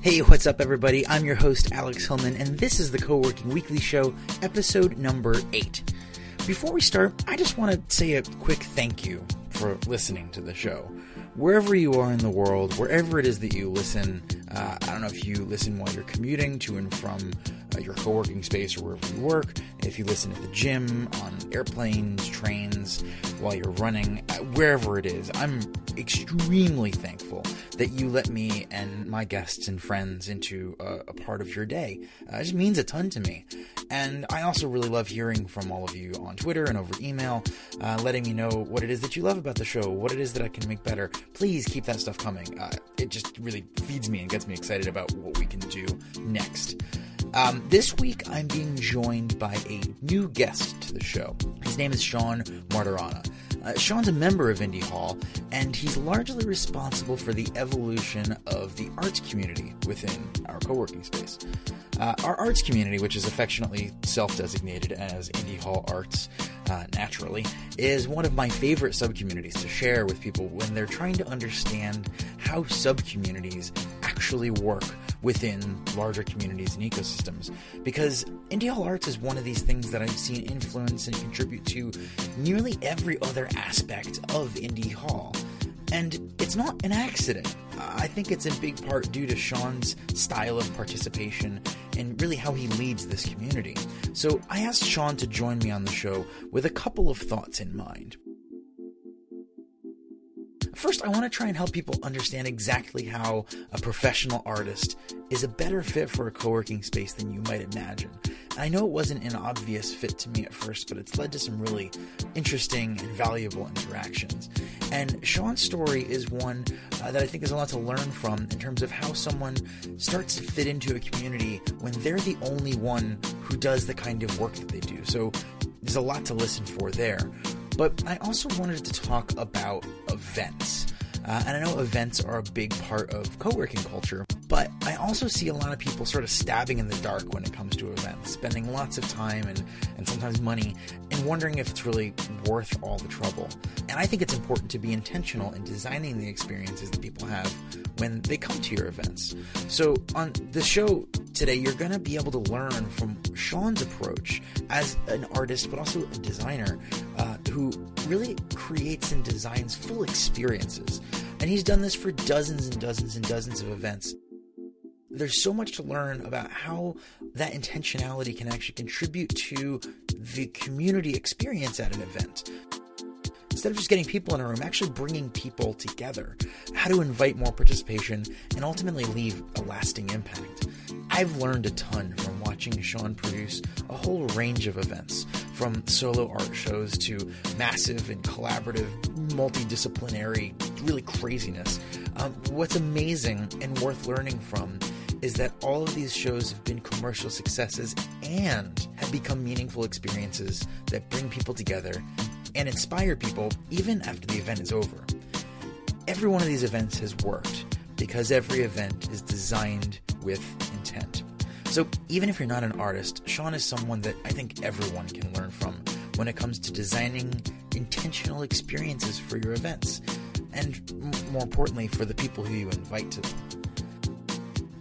Hey, what's up, everybody? I'm your host, Alex Hillman, and this is the Co working Weekly Show, episode number eight. Before we start, I just want to say a quick thank you for listening to the show. Wherever you are in the world, wherever it is that you listen, uh, I don't know if you listen while you're commuting to and from your co working space or wherever you work, if you listen at the gym, on airplanes, trains, while you're running, wherever it is. I'm extremely thankful that you let me and my guests and friends into a, a part of your day. Uh, it just means a ton to me. And I also really love hearing from all of you on Twitter and over email, uh, letting me know what it is that you love about the show, what it is that I can make better. Please keep that stuff coming. Uh, it just really feeds me and gets me excited about what we can do next. Um, this week, I'm being joined by a new guest to the show. His name is Sean Martorana. Uh, Sean's a member of Indy Hall, and he's largely responsible for the evolution of the arts community within our co working space. Uh, our arts community, which is affectionately self designated as Indy Hall Arts, uh, naturally, is one of my favorite subcommunities to share with people when they're trying to understand how subcommunities actually work within larger communities and ecosystems. Because Indy Hall Arts is one of these things that I've seen influence and contribute to nearly every other aspect of Indy Hall. And it's not an accident. I think it's in big part due to Sean's style of participation and really how he leads this community. So I asked Sean to join me on the show with a couple of thoughts in mind. First, I want to try and help people understand exactly how a professional artist is a better fit for a co working space than you might imagine. I know it wasn't an obvious fit to me at first, but it's led to some really interesting and valuable interactions. And Sean's story is one uh, that I think there's a lot to learn from in terms of how someone starts to fit into a community when they're the only one who does the kind of work that they do. So there's a lot to listen for there. But I also wanted to talk about events. Uh, and I know events are a big part of co working culture, but I also see a lot of people sort of stabbing in the dark when it comes to events, spending lots of time and, and sometimes money, and wondering if it's really worth all the trouble. And I think it's important to be intentional in designing the experiences that people have when they come to your events. So on the show today, you're going to be able to learn from Sean's approach as an artist, but also a designer uh, who really creates and designs full experiences. And he's done this for dozens and dozens and dozens of events. There's so much to learn about how that intentionality can actually contribute to the community experience at an event. Instead of just getting people in a room, actually bringing people together, how to invite more participation, and ultimately leave a lasting impact. I've learned a ton from watching Sean produce a whole range of events, from solo art shows to massive and collaborative, multidisciplinary, really craziness. Um, what's amazing and worth learning from is that all of these shows have been commercial successes and have become meaningful experiences that bring people together and inspire people even after the event is over. Every one of these events has worked because every event is designed with intent. So even if you're not an artist, Sean is someone that I think everyone can learn from when it comes to designing intentional experiences for your events, and more importantly, for the people who you invite to them.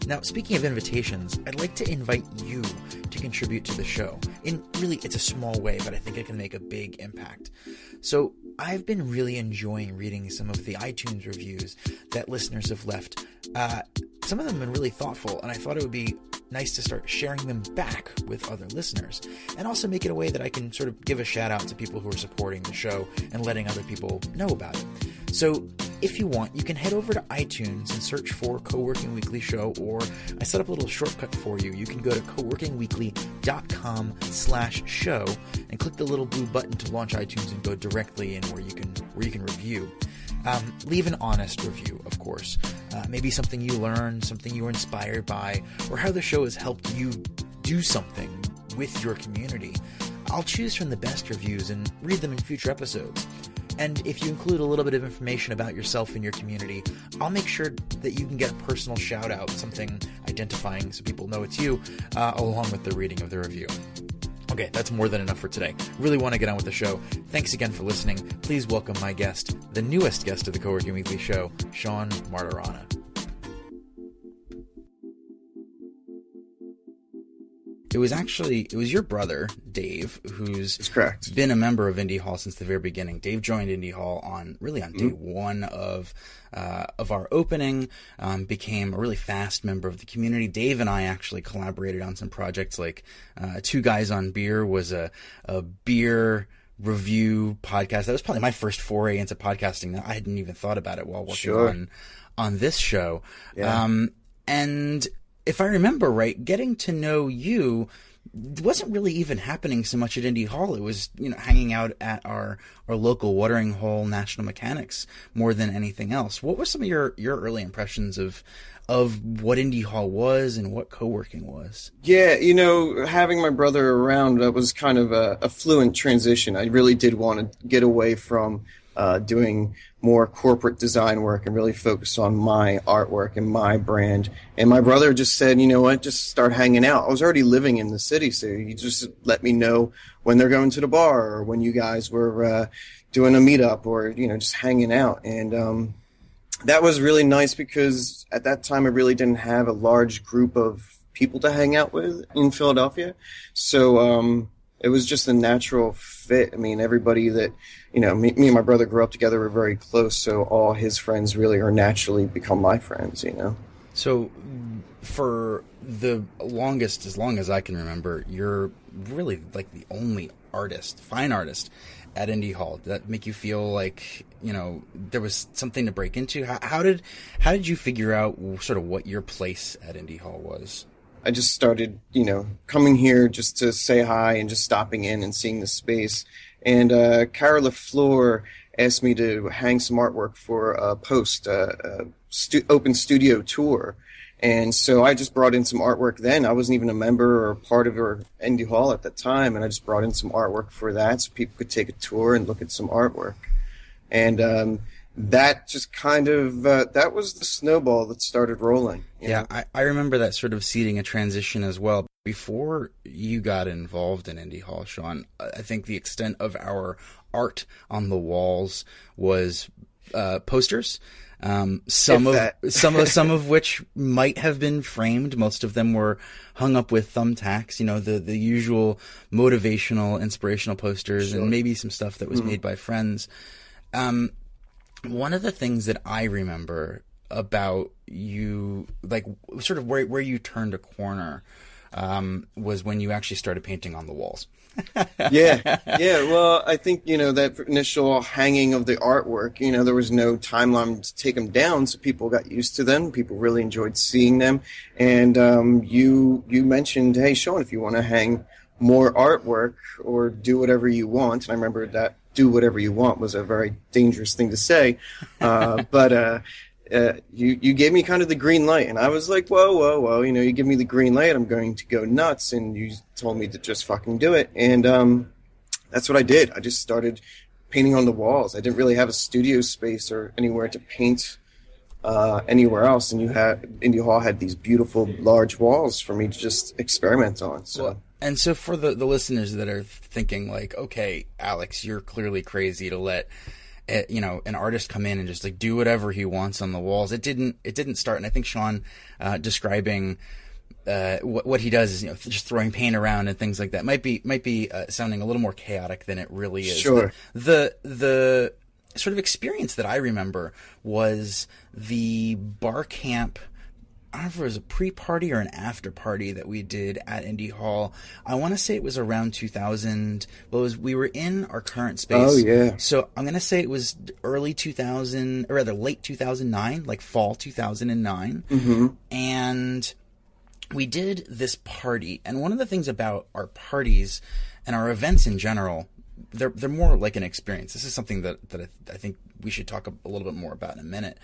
Now, speaking of invitations, I'd like to invite you to contribute to the show. In really, it's a small way, but I think it can make a big impact. So, I've been really enjoying reading some of the iTunes reviews that listeners have left. Uh, some of them have been really thoughtful, and I thought it would be nice to start sharing them back with other listeners and also make it a way that I can sort of give a shout out to people who are supporting the show and letting other people know about it. So, if you want, you can head over to iTunes and search for Co-working Weekly Show, or I set up a little shortcut for you. You can go to coworkingweekly.com slash show and click the little blue button to launch iTunes and go directly in where you can where you can review. Um, leave an honest review, of course. Uh, maybe something you learned, something you were inspired by, or how the show has helped you do something with your community. I'll choose from the best reviews and read them in future episodes. And if you include a little bit of information about yourself and your community, I'll make sure that you can get a personal shout out, something identifying so people know it's you, uh, along with the reading of the review. Okay, that's more than enough for today. Really want to get on with the show. Thanks again for listening. Please welcome my guest, the newest guest of the Co-working Weekly show, Sean Martorana. It was actually it was your brother Dave who's That's correct. been a member of Indy Hall since the very beginning. Dave joined Indy Hall on really on day Mm-hmm. one of uh, of our opening. Um, became a really fast member of the community. Dave and I actually collaborated on some projects like uh, Two Guys on Beer was a a beer review podcast. That was probably my first foray into podcasting. I hadn't even thought about it while working Sure. on on this show. Yeah. Um, and if I remember right, getting to know you wasn't really even happening so much at Indy Hall. It was, you know, hanging out at our, our local watering hole National Mechanics more than anything else. What were some of your, your early impressions of, of what Indy Hall was and what co-working was? Yeah, you know, having my brother around that was kind of a, a fluent transition. I really did want to get away from uh, doing more corporate design work and really focus on my artwork and my brand. And my brother just said, you know what, just start hanging out. I was already living in the city, so you just let me know when they're going to the bar or when you guys were uh, doing a meetup or you know just hanging out. And um, that was really nice because at that time I really didn't have a large group of people to hang out with in Philadelphia. So um, it was just a natural fit. I mean, everybody that, you know, me, me and my brother grew up together, we're very close. So all his friends really are naturally become my friends, you know? So, for the longest, as long as I can remember, you're really like the only artist, fine artist, at Indy Hall. Did that make you feel like you know there was something to break into? How, how did how did you figure out sort of what your place at Indy Hall was? I just started, you know, coming here just to say hi and just stopping in and seeing the space. And uh, Cara LaFleur asked me to hang some artwork for a post, uh, a stu- open studio tour. And so I just brought in some artwork then. I wasn't even a member or part of her Indy Hall at that time. And I just brought in some artwork for that so people could take a tour and look at some artwork. And um, that just kind of, uh, that was the snowball that started rolling. Yeah. I, I remember that sort of seeding a transition as well. Before you got involved in Indy Hall, Sean, I think the extent of our art on the walls was uh, posters. Um, some If of that. some of some of which might have been framed. Most of them were hung up with thumbtacks. You know, the the usual motivational, inspirational posters, and maybe some stuff that was made by friends. Um, one of the things that I remember about you, like sort of where where you turned a corner, um, was when you actually started painting on the walls. yeah, yeah. Well, I think you know that initial hanging of the artwork. You know, there was no timeline to take them down, so people got used to them. People really enjoyed seeing them. And um, you you mentioned, hey, Sean, if you want to hang more artwork or do whatever you want, and I remember that do whatever you want was a very dangerous thing to say, uh, but. Uh, uh, you you gave me kind of the green light, and I was like, whoa, whoa, whoa, you know, you give me the green light, I'm going to go nuts, and you told me to just fucking do it, and um, that's what I did. I just started painting on the walls. I didn't really have a studio space or anywhere to paint uh, anywhere else, and you had Indy Hall had these beautiful large walls for me to just experiment on. So. And so for the, the listeners that are thinking like, okay, Alex, you're clearly crazy to let uh, you know an artist come in and just like do whatever he wants on the walls. It didn't it didn't start. And I think Sean uh, describing uh, what what he does is you know just throwing paint around and things like that might be might be uh, sounding a little more chaotic than it really is. Sure. The, the the sort of experience that I remember was the bar camp. I don't know if it was a pre-party or an after-party that we did at Indy Hall. I want to say it was around 2000. Well, it was, we were in our current space. Oh, yeah. So I'm going to say it was early 2000, or rather late 2009, like fall 2009. Mm-hmm. And we did this party. And one of the things about our parties and our events in general, they're, they're more like an experience. This is something that, that I, I think we should talk a, a little bit more about in a minute.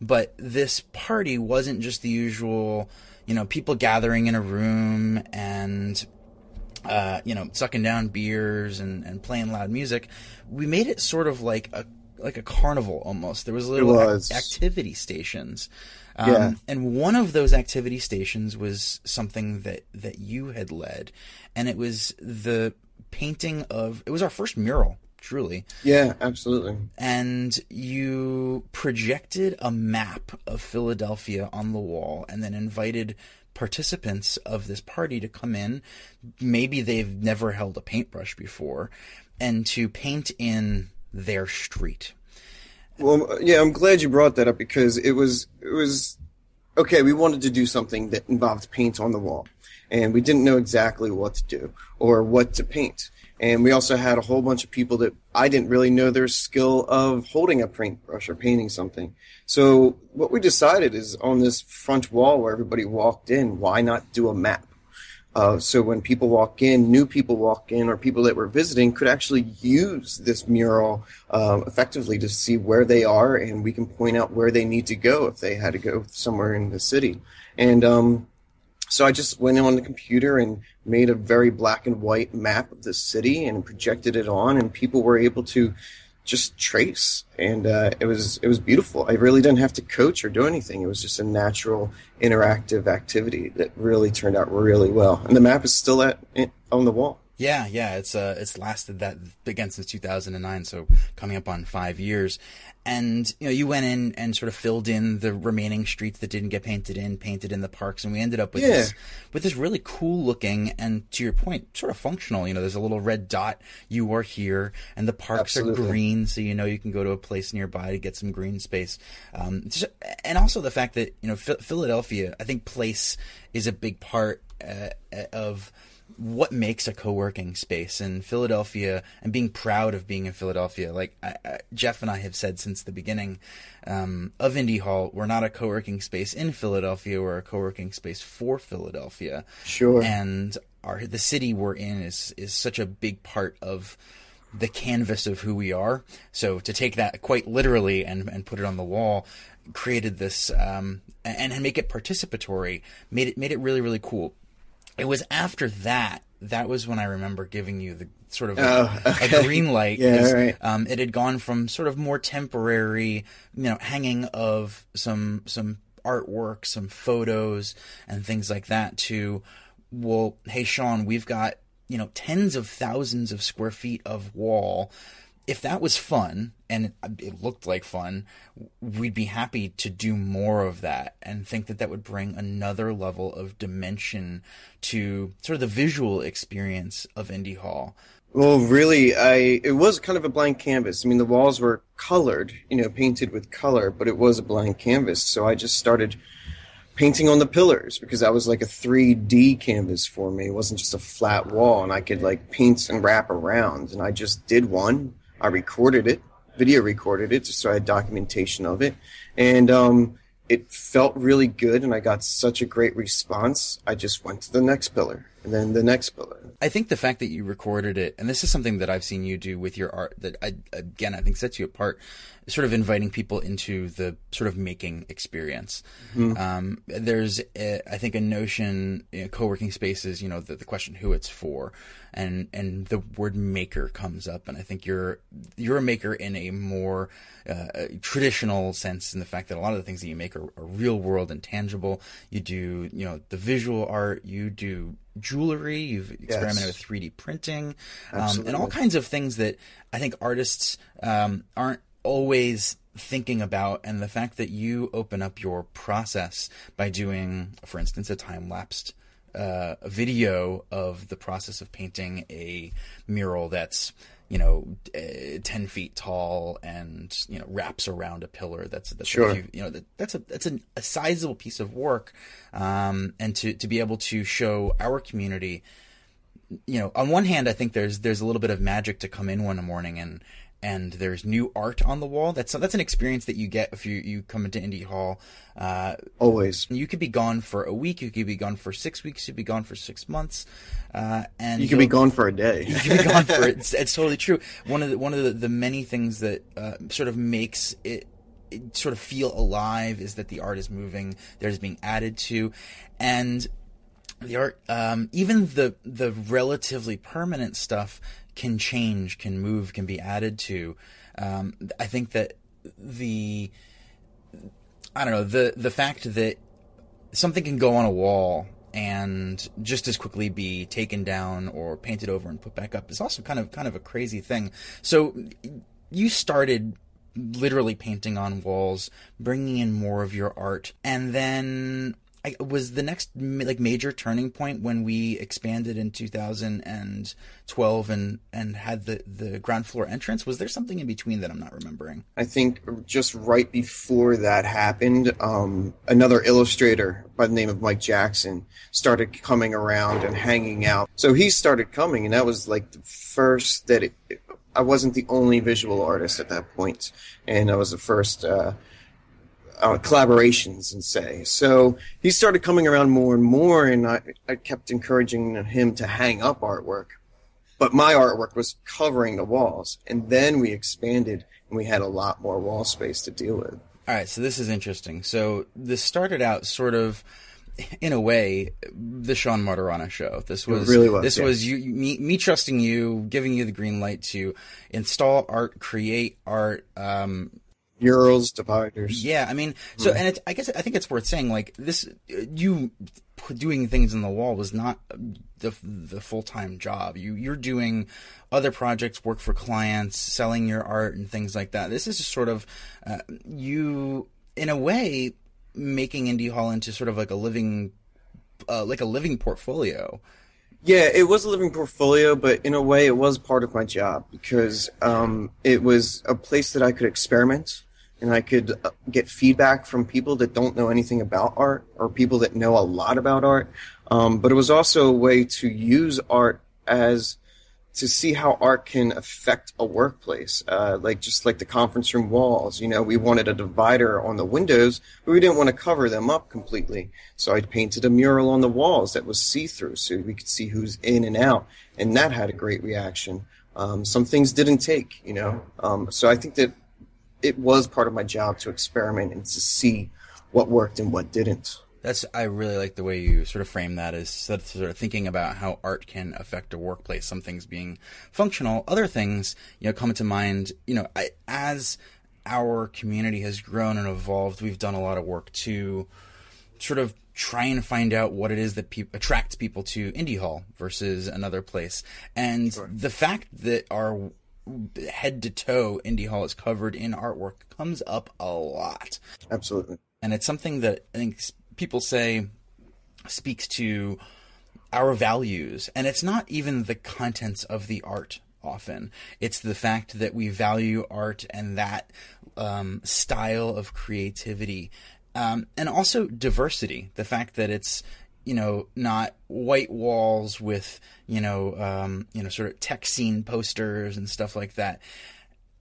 But this party wasn't just the usual, you know, people gathering in a room and uh, you know, sucking down beers and, and playing loud music. We made it sort of like a like a carnival almost. There was little ac- was. activity stations. Um, Yeah. And one of those activity stations was something that, that you had led. And it was the painting of, it was our first mural, truly Yeah, absolutely. and you projected a map of Philadelphia on the wall and then invited participants of this party to come in. Maybe they've never held a paintbrush before, and to paint in their street. Well, yeah, I'm glad you brought that up because it was it was okay. We wanted to do something that involved paint on the wall, and we didn't know exactly what to do or what to paint. And we also had a whole bunch of people that I didn't really know their skill of holding a paintbrush or painting something. So what we decided is on this front wall where everybody walked in, why not do a map? Uh, so when people walk in, new people walk in, or people that were visiting could actually use this mural uh, effectively to see where they are, and we can point out where they need to go if they had to go somewhere in the city. And um, so I just went on the computer and made a very black and white map of the city and projected it on, and people were able to just trace. And uh, it was it was beautiful. I really didn't have to coach or do anything. It was just a natural interactive activity that really turned out really well. And the map is still at on the wall. Yeah, yeah, it's uh, it's lasted that again since 2009, so coming up on five years. And you know, you went in and sort of filled in the remaining streets that didn't get painted in, painted in the parks, and we ended up with yeah. this with this really cool looking and to your point, sort of functional. You know, there's a little red dot. You are here, and the parks Absolutely. are green, so you know you can go to a place nearby to get some green space. Um, and also the fact that you know Philadelphia, I think place is a big part uh, of what makes a co-working space in Philadelphia and being proud of being in Philadelphia. Like I, I, Jeff and I have said since the beginning um, of Indy Hall, we're not a co-working space in Philadelphia. We're a co-working space for Philadelphia. Sure. And our the city we're in is is such a big part of the canvas of who we are. So to take that quite literally and and put it on the wall created this um, and, and make it participatory made it made it really really cool it was after that that was when I remember giving you the sort of oh, okay. a green light. yeah, right. um, it had gone from sort of more temporary, you know, hanging of some some artwork, some photos, and things like that to, well, hey Sean, we've got you know tens of thousands of square feet of wall if that was fun and it looked like fun, we'd be happy to do more of that and think that that would bring another level of dimension to sort of the visual experience of Indy Hall. Well, really, I it was kind of a blank canvas. I mean, the walls were colored, you know, painted with color, but it was a blank canvas. So I just started painting on the pillars because that was like a 3D canvas for me. It wasn't just a flat wall, and I could like paint and wrap around. And I just did one I recorded it, video recorded it, just so I had documentation of it, and um, it felt really good, and I got such a great response. I just went to the next pillar, and then the next pillar. I think the fact that you recorded it, and this is something that I've seen you do with your art, that I, again I think sets you apart, sort of inviting people into the sort of making experience. Mm-hmm. Um, there's, a, I think, a notion, in know, co-working spaces, you know, the, the question who it's for and and the word maker comes up, and I think you're you're a maker in a more uh, traditional sense in the fact that a lot of the things that you make are, are real world and tangible. You do you know the visual art, you do jewelry, you've experimented yes. with 3D printing, um, and all kinds of things that I think artists um, aren't always thinking about and the fact that you open up your process by doing for instance a time lapsed uh, video of the process of painting a mural that's you know uh, 10 feet tall and you know wraps around a pillar that's that's sure. a few, you know that, that's a that's a, a sizable piece of work um, and to to be able to show our community you know on one hand i think there's there's a little bit of magic to come in one morning and and there's new art on the wall. That's that's an experience that you get if you, you come into Indy Hall. Uh, Always. You could be gone for a week. You could be gone for six weeks. You could be gone for six months. Uh, and you could be gone for a day. you could be gone for it. It's, it's, totally true. One of the one of the, the many things that uh, sort of makes it, it sort of feel alive is that the art is moving. There's being added to, and the art, um, even the the relatively permanent stuff can change, can move, can be added to. Um, I think that the I don't know the the fact that something can go on a wall and just as quickly be taken down or painted over and put back up is also kind of kind of a crazy thing. So you started literally painting on walls, bringing in more of your art, and then I, was the next like major turning point when we expanded in 2012 and and had the the ground floor entrance. Was there something in between that I'm not remembering? I think just right before that happened, um, another illustrator by the name of Mike Jackson started coming around and hanging out. So he started coming, and that was like the first that it, I wasn't the only visual artist at that point, and I was the first. Uh, uh, collaborations and say. So he started coming around more and more, and I, I kept encouraging him to hang up artwork. But my artwork was covering the walls, and then we expanded, and we had a lot more wall space to deal with. All right, so this is interesting. So this started out sort of in a way, the Sean Martorana show. This was, really was this yeah. was you, me, me trusting you, giving you the green light to install art, create art, um, murals, dividers. Yeah, I mean, so and it's, I guess I think it's worth saying like this, you doing things in the wall was not the the full time job. You you're doing other projects, work for clients, selling your art and things like that. This is just sort of uh, you in a way making Indy Hall into sort of like a living, uh, like a living portfolio. Yeah, it was a living portfolio, but in a way, it was part of my job because um, it was a place that I could experiment and I could uh, get feedback from people that don't know anything about art or people that know a lot about art. Um, but it was also a way to use art as to see how art can affect a workplace, uh, like just like the conference room walls. You know, we wanted a divider on the windows, but we didn't want to cover them up completely. So I painted a mural on the walls that was see through, so we could see who's in and out, and that had a great reaction. Um, some things didn't take, you know. Um, so I think that it was part of my job to experiment and to see what worked and what didn't. That's I really like the way you sort of frame that is sort of thinking about how art can affect a workplace. Some things being functional, other things you know come to mind. You know, I, as our community has grown and evolved, we've done a lot of work to sort of try and find out what it is that pe- attracts people to Indy Hall versus another place. And sure. the fact that our head to toe Indy Hall is covered in artwork comes up a lot. Absolutely. And it's something that I think people say speaks to our values. And it's not even the contents of the art often. It's the fact that we value art and that um, style of creativity. Um, and also diversity. The fact that it's you know, not white walls with, you know, um, you know, sort of tech scene posters and stuff like that.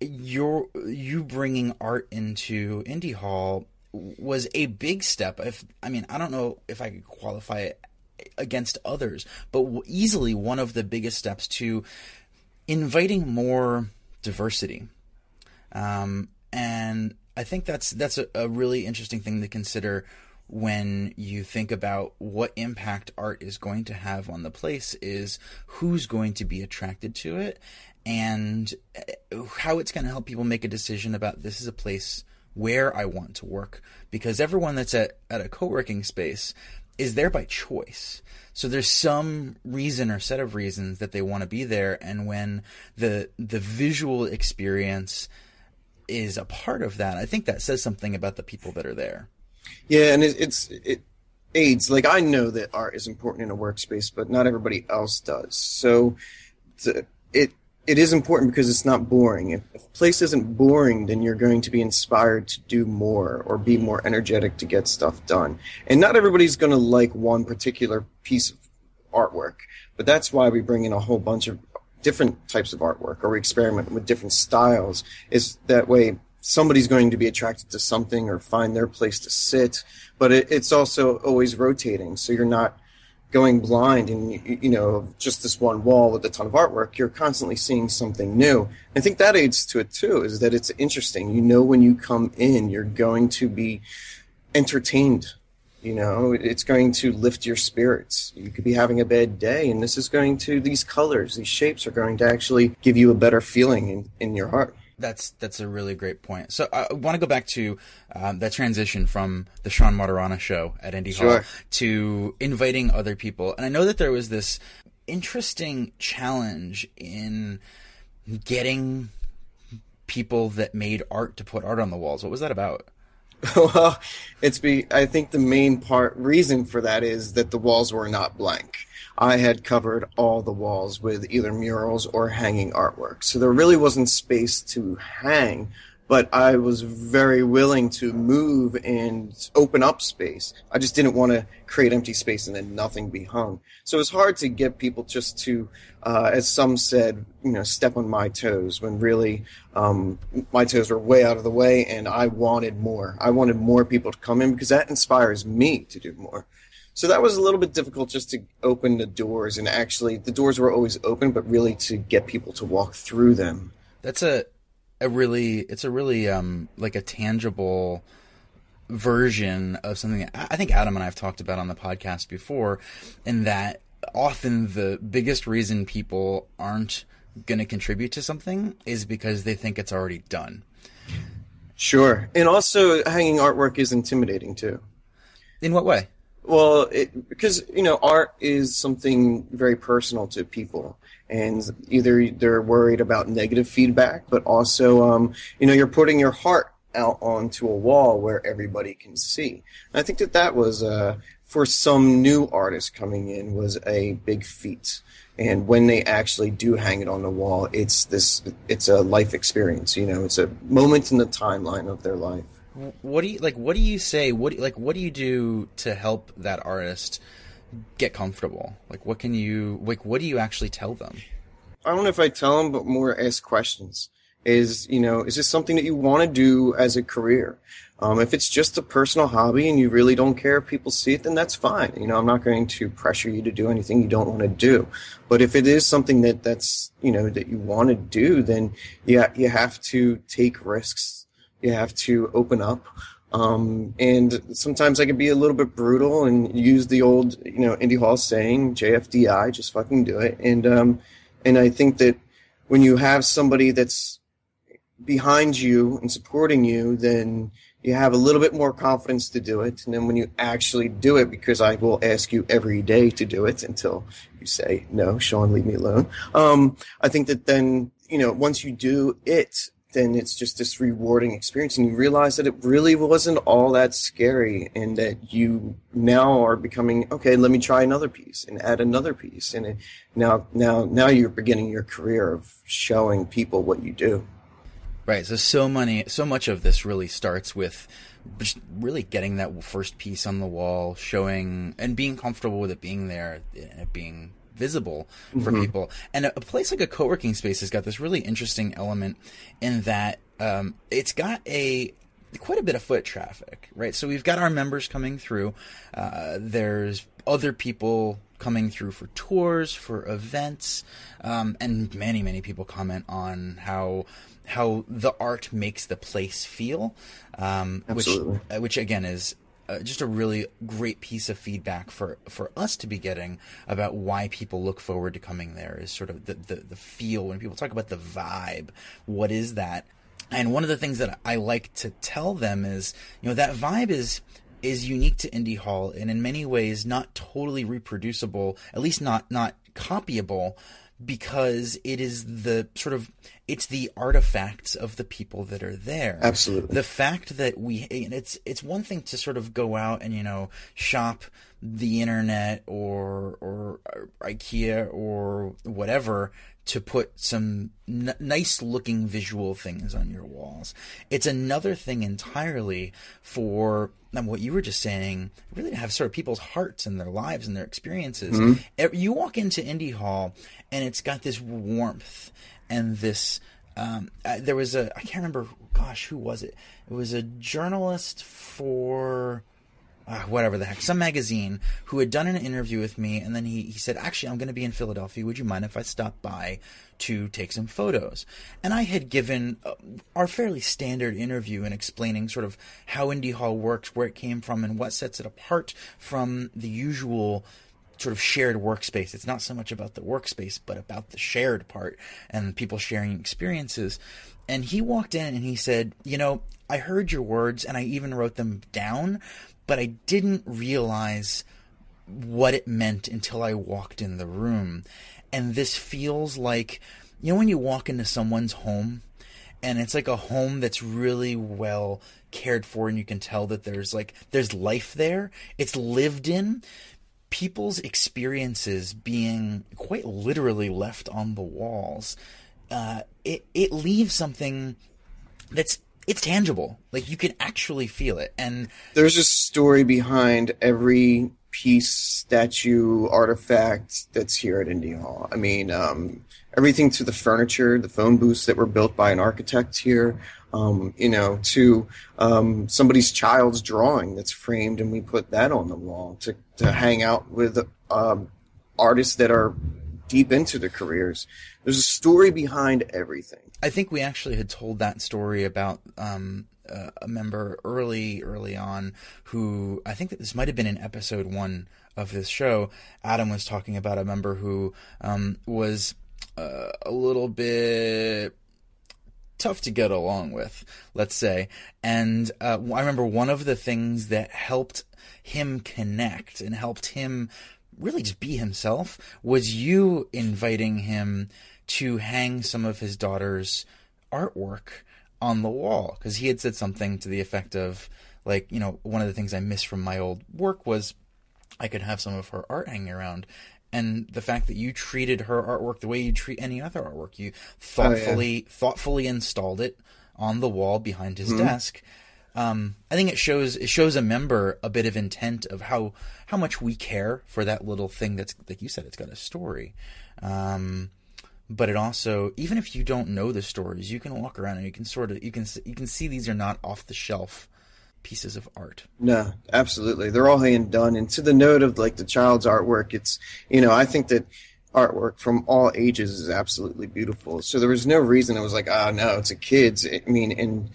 You're you bringing art into Indy Hall was a big step. If I mean, I don't know if I could qualify it against others, but easily one of the biggest steps to inviting more diversity. Um, and I think that's that's a, a really interesting thing to consider when you think about what impact art is going to have on the place is who's going to be attracted to it and uh, how it's going to help people make a decision about this is a place where I want to work because everyone that's at, at a co-working space is there by choice. So there's some reason or set of reasons that they want to be there and when the the visual experience is a part of that, I think that says something about the people that are there. Yeah, and it, it's it aids. Like I know that art is important in a workspace, but not everybody else does. So it it is important because it's not boring. If, if place isn't boring, then you're going to be inspired to do more or be more energetic to get stuff done. And not everybody's going to like one particular piece of artwork, but that's why we bring in a whole bunch of different types of artwork or we experiment with different styles. Is that way somebody's going to be attracted to something or find their place to sit, but it, it's also always rotating. So you're not going blind and you, know just this one wall with a ton of artwork. You're constantly seeing something new. I think that aids to it too. Is that it's interesting. You know when you come in, you're going to be entertained. You know, it's going to lift your spirits. You could be having a bad day, and this is going to, these colors, these shapes are going to actually give you a better feeling in, in your heart. That's that's a really great point. So I want to go back to um, that transition from the Sean Martorana show at Indy sure. Hall to inviting other people. And I know that there was this interesting challenge in getting people that made art to put art on the walls. What was that about? well, it's be. I think the main part reason for that is that the walls were not blank. I had covered all the walls with either murals or hanging artwork, so there really wasn't space to hang but I was very willing to move and open up space. I just didn't want to create empty space and then nothing be hung. So it's hard to get people just to, uh, as some said, you know, step on my toes when really um, my toes were way out of the way and I wanted more. I wanted more people to come in because that inspires me to do more. So that was a little bit difficult just to open the doors and actually the doors were always open, but really to get people to walk through them. That's a a really it's a really um like a tangible version of something that I think Adam and I have talked about on the podcast before, and that often the biggest reason people aren't going to contribute to something is because they think it's already done. Sure. And also, hanging artwork is intimidating too. In what way? Well, it, because, you know, art is something very personal to people and either they're worried about negative feedback, but also, um, you know, you're putting your heart out onto a wall where everybody can see. And I think that that was, uh, for some new artists coming in, was a big feat. And when they actually do hang it on the wall, it's this, it's a life experience. You know, it's a moment in the timeline of their life. What do you like? What do you say? What like? What do you do to help that artist? get comfortable? Like, what can you like? What do you actually tell them? I don't know if I tell them, but more ask questions. Is you know, is this something that you want to do as a career? Um, if it's just a personal hobby and you really don't care if people see it, then that's fine. You know, I'm not going to pressure you to do anything you don't want to do. But if it is something that that's you know that you want to do, then yeah, you have to take risks. You have to open up. Um, and sometimes I can be a little bit brutal and use the old, you know, Indy Hall saying, JFDI, just fucking do it. And, um, and I think that when you have somebody that's behind you and supporting you, then you have a little bit more confidence to do it. And then when you actually do it, because I will ask you every day to do it until you say, no, Sean, leave me alone. Um, I think that then, you know, once you do it, then it's just this rewarding experience and you realize that it really wasn't all that scary and that you now are becoming okay let me try another piece and add another piece and it, now now now you're beginning your career of showing people what you do. Right so so many so much of this really starts with just really getting that first piece on the wall showing and being comfortable with it being there and it being visible for mm-hmm. people. And a, a, place like a co-working space has got this really interesting element in that um, it's got a quite a bit of foot traffic, right? So we've got our members coming through. Uh, there's other people coming through for tours, for events, um, and many, many people comment on how how the art makes the place feel, um, which uh, which again is uh, just a really great piece of feedback for, for us to be getting about why people look forward to coming there is sort of the, the, the feel. When people talk about the vibe what is that? And one of the things that I like to tell them is you know that vibe is is unique to Indy Hall and in many ways not totally reproducible at least not not copyable because it is the sort of it's the artifacts of the people that are there. Absolutely. The fact that we it's it's one thing to sort of go out and you know shop the internet or or, or IKEA or whatever to put some n- nice looking visual things on your walls. It's another thing entirely for and what you were just saying, really to have sort of people's hearts and their lives and their experiences. Mm-hmm. You walk into Indy Hall and it's got this warmth and this. Um, uh, there was a I can't remember. Gosh, who was it? It was a journalist for uh, whatever the heck, some magazine who had done an interview with me, and then he, he said, Actually, I'm going to be in Philadelphia. Would you mind if I stop by to take some photos? And I had given uh, our fairly standard interview in explaining sort of how Indy Hall works, where it came from, and what sets it apart from the usual sort of shared workspace. It's not so much about the workspace, but about the shared part and people sharing experiences. And he walked in and he said, You know, I heard your words and I even wrote them down, but I didn't realize what it meant until I walked in the room. And this feels like, you know, when you walk into someone's home and it's like a home that's really well cared for and you can tell that there's like there's life there. It's lived in. People's experiences being quite literally left on the walls. Uh, it it leaves something that's it's tangible. Like you can actually feel it. And there's a story behind every piece, statue, artifact that's here at Indy Hall. I mean, um, everything to the furniture, the phone booths that were built by an architect here, um, you know, to um, somebody's child's drawing that's framed, and we put that on the wall to, to hang out with um, artists that are deep into their careers. There's a story behind everything. I think we actually had told that story about um, uh, a member early, early on who I think that this might have been in episode one of this show. Adam was talking about a member who um, was uh, a little bit tough to get along with, let's say. And uh, I remember one of the things that helped him connect and helped him really just be himself was you inviting him to hang some of his daughter's artwork on the wall because he had said something to the effect of like you know one of the things i miss from my old work was i could have some of her art hanging around and the fact that you treated her artwork the way you treat any other artwork you thoughtfully oh, yeah. thoughtfully installed it on the wall behind his mm-hmm. desk um, I think it shows it shows a member a bit of intent of how how much we care for that little thing that's like you said it's got a story. Um, but it also even if you don't know the stories you can walk around and you can sort of you can you can see these are not off the shelf pieces of art. No absolutely. They're all hand done. And to the note of like the child's artwork it's you know i think that artwork from all ages is absolutely beautiful. So there was no reason. It was like oh no it's a kid's i mean and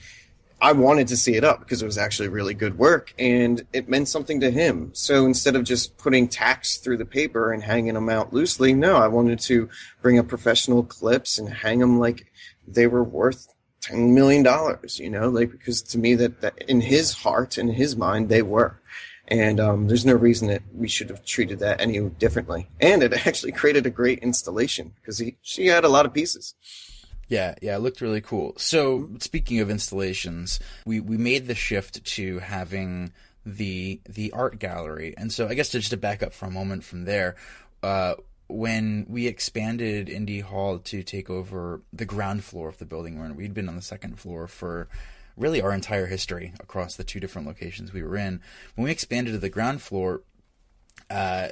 I wanted to see it up because it was actually really good work and it meant something to him. So instead of just putting tacks through the paper and hanging them out loosely, no, I wanted to bring up professional clips and hang them like they were worth $10 million, you know, like, because to me that, that in his heart and his mind, they were. And um, there's no reason that we should have treated that any differently. And it actually created a great installation because he, she had a lot of pieces. Yeah, yeah, it looked really cool. So, speaking of installations, we, we made the shift to having the the art gallery, and so I guess to just to back up for a moment from there, uh, when we expanded Indy Hall to take over the ground floor of the building, where we'd been on the second floor for really our entire history across the two different locations we were in. When we expanded to the ground floor, uh,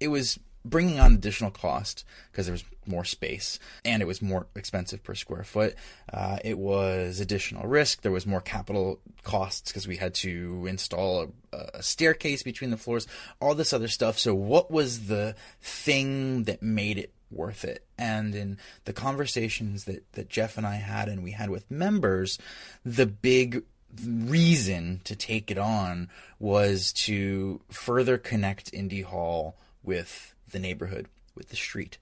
it was bringing on additional cost because there was more space and it was more expensive per square foot. Uh, it was additional risk. There was more capital costs because we had to install a, a, staircase between the floors, all this other stuff. So, what was the thing that made it worth it? And in the conversations that, that Jeff and I had and we had with members, the big reason to take it on was to further connect Indy Hall with the neighborhood, with the street.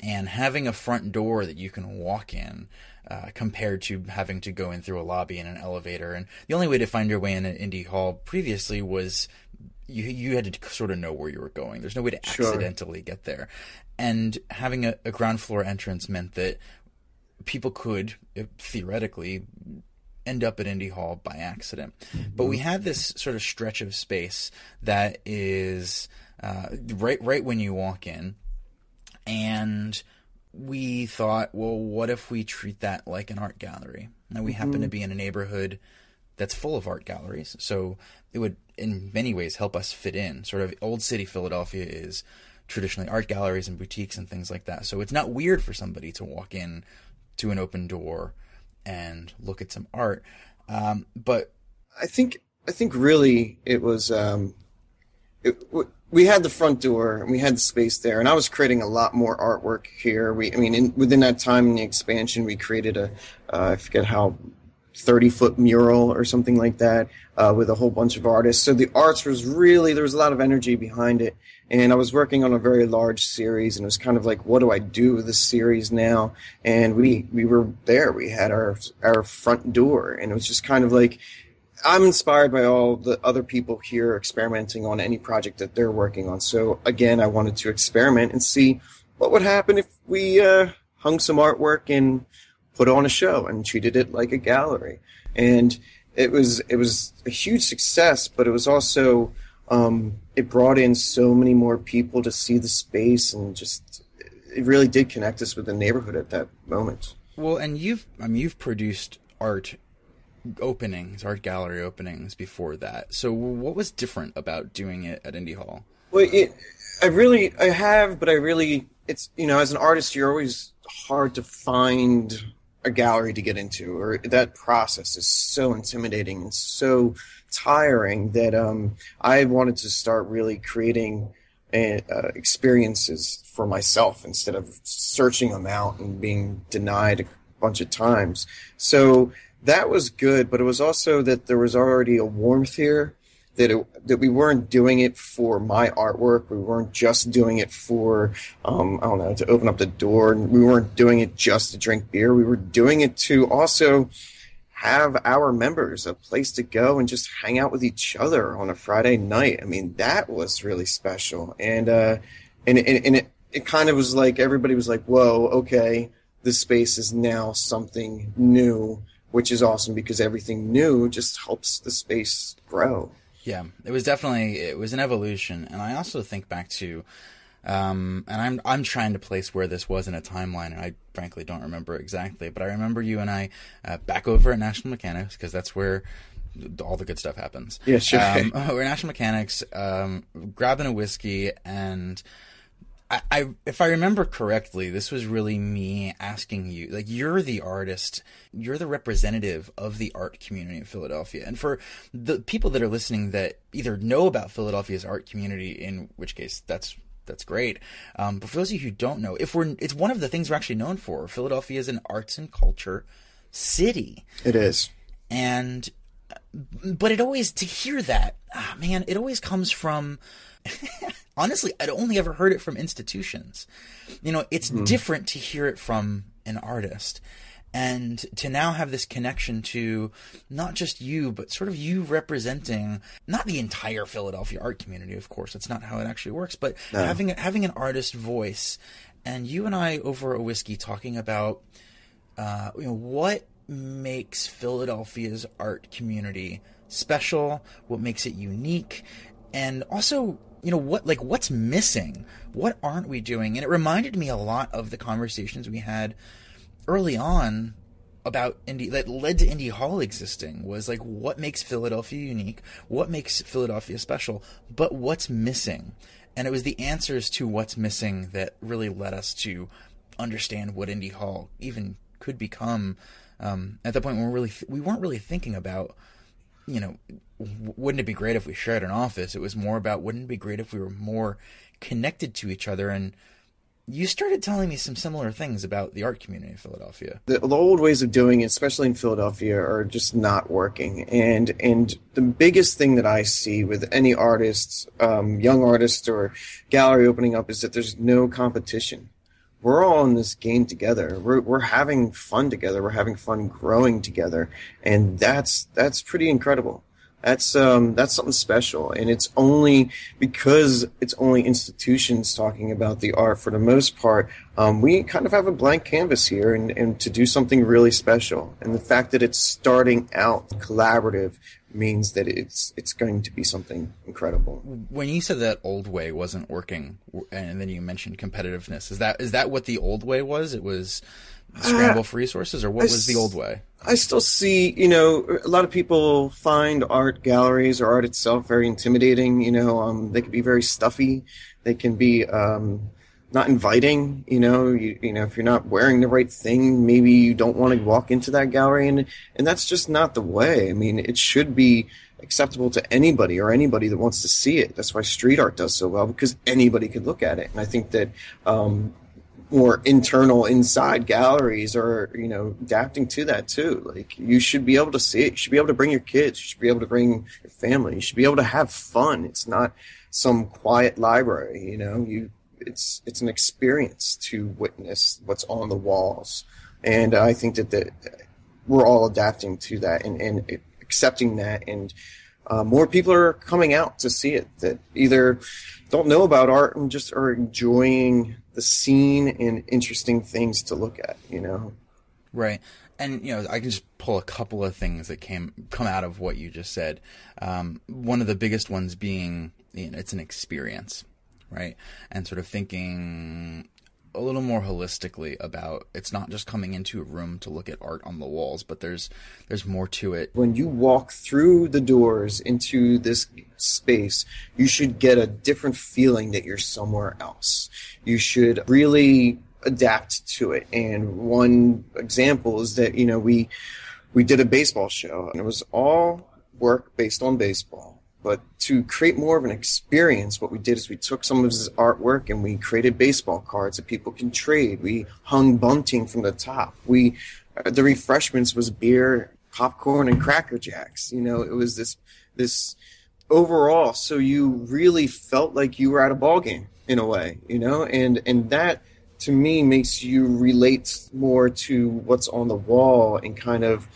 And having a front door that you can walk in uh, compared to having to go in through a lobby and an elevator. And the only way to find your way in an Indy Hall previously was you you had to sort of know where you were going. There's no way to sure. accidentally get there. And having a, a ground floor entrance meant that people could theoretically end up at Indy Hall by accident. Mm-hmm. But we had this sort of stretch of space that is uh, right right when you walk in, and we thought, well, what if we treat that like an art gallery? Now we mm-hmm. happen to mm-hmm. be in a neighborhood that's full of art galleries, so it would, in many ways, help us fit in. Sort of old city Philadelphia is traditionally art galleries and boutiques and things like that, so it's not weird for somebody to walk in to an open door and look at some art. Um, but I think I think really it was um, it, we had the front door and we had the space there, and I was creating a lot more artwork here. We, I mean, in, within that time in the expansion, we created a uh, I forget how 30 foot mural or something like that uh, with a whole bunch of artists. So the arts was really there was a lot of energy behind it, and I was working on a very large series, and it was kind of like, what do I do with this series now? And we we were there. We had our our front door, and it was just kind of like I'm inspired by all the other people here experimenting on any project that they're working on. So again, I wanted to experiment and see what would happen if we uh, hung some artwork and put on a show and treated it like a gallery. And it was it was a huge success, but it was also um, it brought in so many more people to see the space and just it really did connect us with the neighborhood at that moment. Well, and you've I mean you've produced art openings, art gallery openings before that. So what was different about doing it at Indy Hall? Well, it, I really I have, but I really it's you know as an artist you're always hard to find a gallery to get into, or that process is so intimidating and so tiring that um, I wanted to start really creating uh, experiences for myself instead of searching them out and being denied a bunch of times. So that was good, but it was also that there was already a warmth here that it, that we weren't doing it for my artwork. We weren't just doing it for um, I don't know to open up the door. We weren't doing it just to drink beer. We were doing it to also have our members a place to go and just hang out with each other on a Friday night. I mean, that was really special. And uh, and and, and it it kind of was like everybody was like, "Whoa, okay, this space is now something new." Which is awesome because everything new just helps the space grow. Yeah, it was definitely it was an evolution, and I also think back to, um, and I'm I'm trying to place where this was in a timeline, and I frankly don't remember exactly, but I remember you and I uh, back over at National Mechanics because that's where all the good stuff happens. Yeah, sure. Um, we're National Mechanics, um, grabbing a whiskey and I, I, if I remember correctly, this was really me asking you, like, you're the artist, you're the representative of the art community in Philadelphia. And for the people that are listening that either know about Philadelphia's art community, in which case that's that's great. Um, but for those of you who don't know, if we're, it's one of the things we're actually known for. Philadelphia is an arts and culture city. It is. And, but it always, to hear that, oh, man, it always comes from, honestly, I'd only ever heard it from institutions. You know, it's mm-hmm. different to hear it from an artist. And to now have this connection to not just you, but sort of you representing not the entire Philadelphia art community, of course, that's not how it actually works, but no. having having an artist voice, and you and I over a whiskey talking about, uh, you know, what makes Philadelphia's art community special, what makes it unique, and also you know what like what's missing? What aren't we doing? And it reminded me a lot of the conversations we had early on about Indy that led to Indy Hall existing was like what makes philadelphia unique? What makes philadelphia special? But what's missing? And it was the answers to what's missing that really led us to understand what Indy Hall even could become um, at the point when we really th- we weren't really thinking about you know wouldn't it be great if we shared an office? It was more about wouldn't it be great if we were more connected to each other and you started telling me some similar things about the art community in Philadelphia. The, the, old ways of doing it, especially in Philadelphia, are just not working. And and the biggest thing that I see with any artists, um, young artists or gallery opening up, is that there's no competition. We're all in this game together. We're we're having fun together. We're having fun growing together, and that's that's pretty incredible. That's um, that's something special, and it's only because it's only institutions talking about the art for the most part. Um, we kind of have a blank canvas here, and, and to do something really special. And the fact that it's starting out collaborative means that it's it's going to be something incredible. When you said that old way wasn't working, and then you mentioned competitiveness, is that is that what the old way was? It was scramble uh, for resources, or what I was the old way? I still see, you know, a lot of people find art galleries or art itself very intimidating. You know, um, they can be very stuffy. They can be um, not inviting. You know, you, you know, if you're not wearing the right thing, maybe you don't want to walk into that gallery, and and that's just not the way. I mean, it should be acceptable to anybody or anybody that wants to see it. That's why street art does so well because anybody could look at it. And I think that um, more internal inside galleries are you know adapting to that too like you should be able to see it you should be able to bring your kids you should be able to bring your family you should be able to have fun it's not some quiet library you know you it's it's an experience to witness what's on the walls and i think that that we're all adapting to that and, and accepting that and uh, more people are coming out to see it that either don't know about art and just are enjoying the scene and interesting things to look at, you know? Right. and you know I can just pull a couple of things that came come out of what you just said. Um, one of the biggest ones being you know, it's an experience, right? And sort of thinking a little more holistically about it's not just coming into a room to look at art on the walls, but there's there's more to it. When you walk through the doors into this space, you should get a different feeling that you're somewhere else. You should really adapt to it. And one example is that, you know, we we did a baseball show and it was all work based on baseball but to create more of an experience, what we did is we took some of his artwork and we created baseball cards that people can trade. We hung bunting from the top. We, uh, the refreshments was beer, popcorn, and cracker jacks. You know, it was this, this overall. So you really felt like you were at a ball game in a way, you know, and, and that to me makes you relate more to what's on the wall and kind of,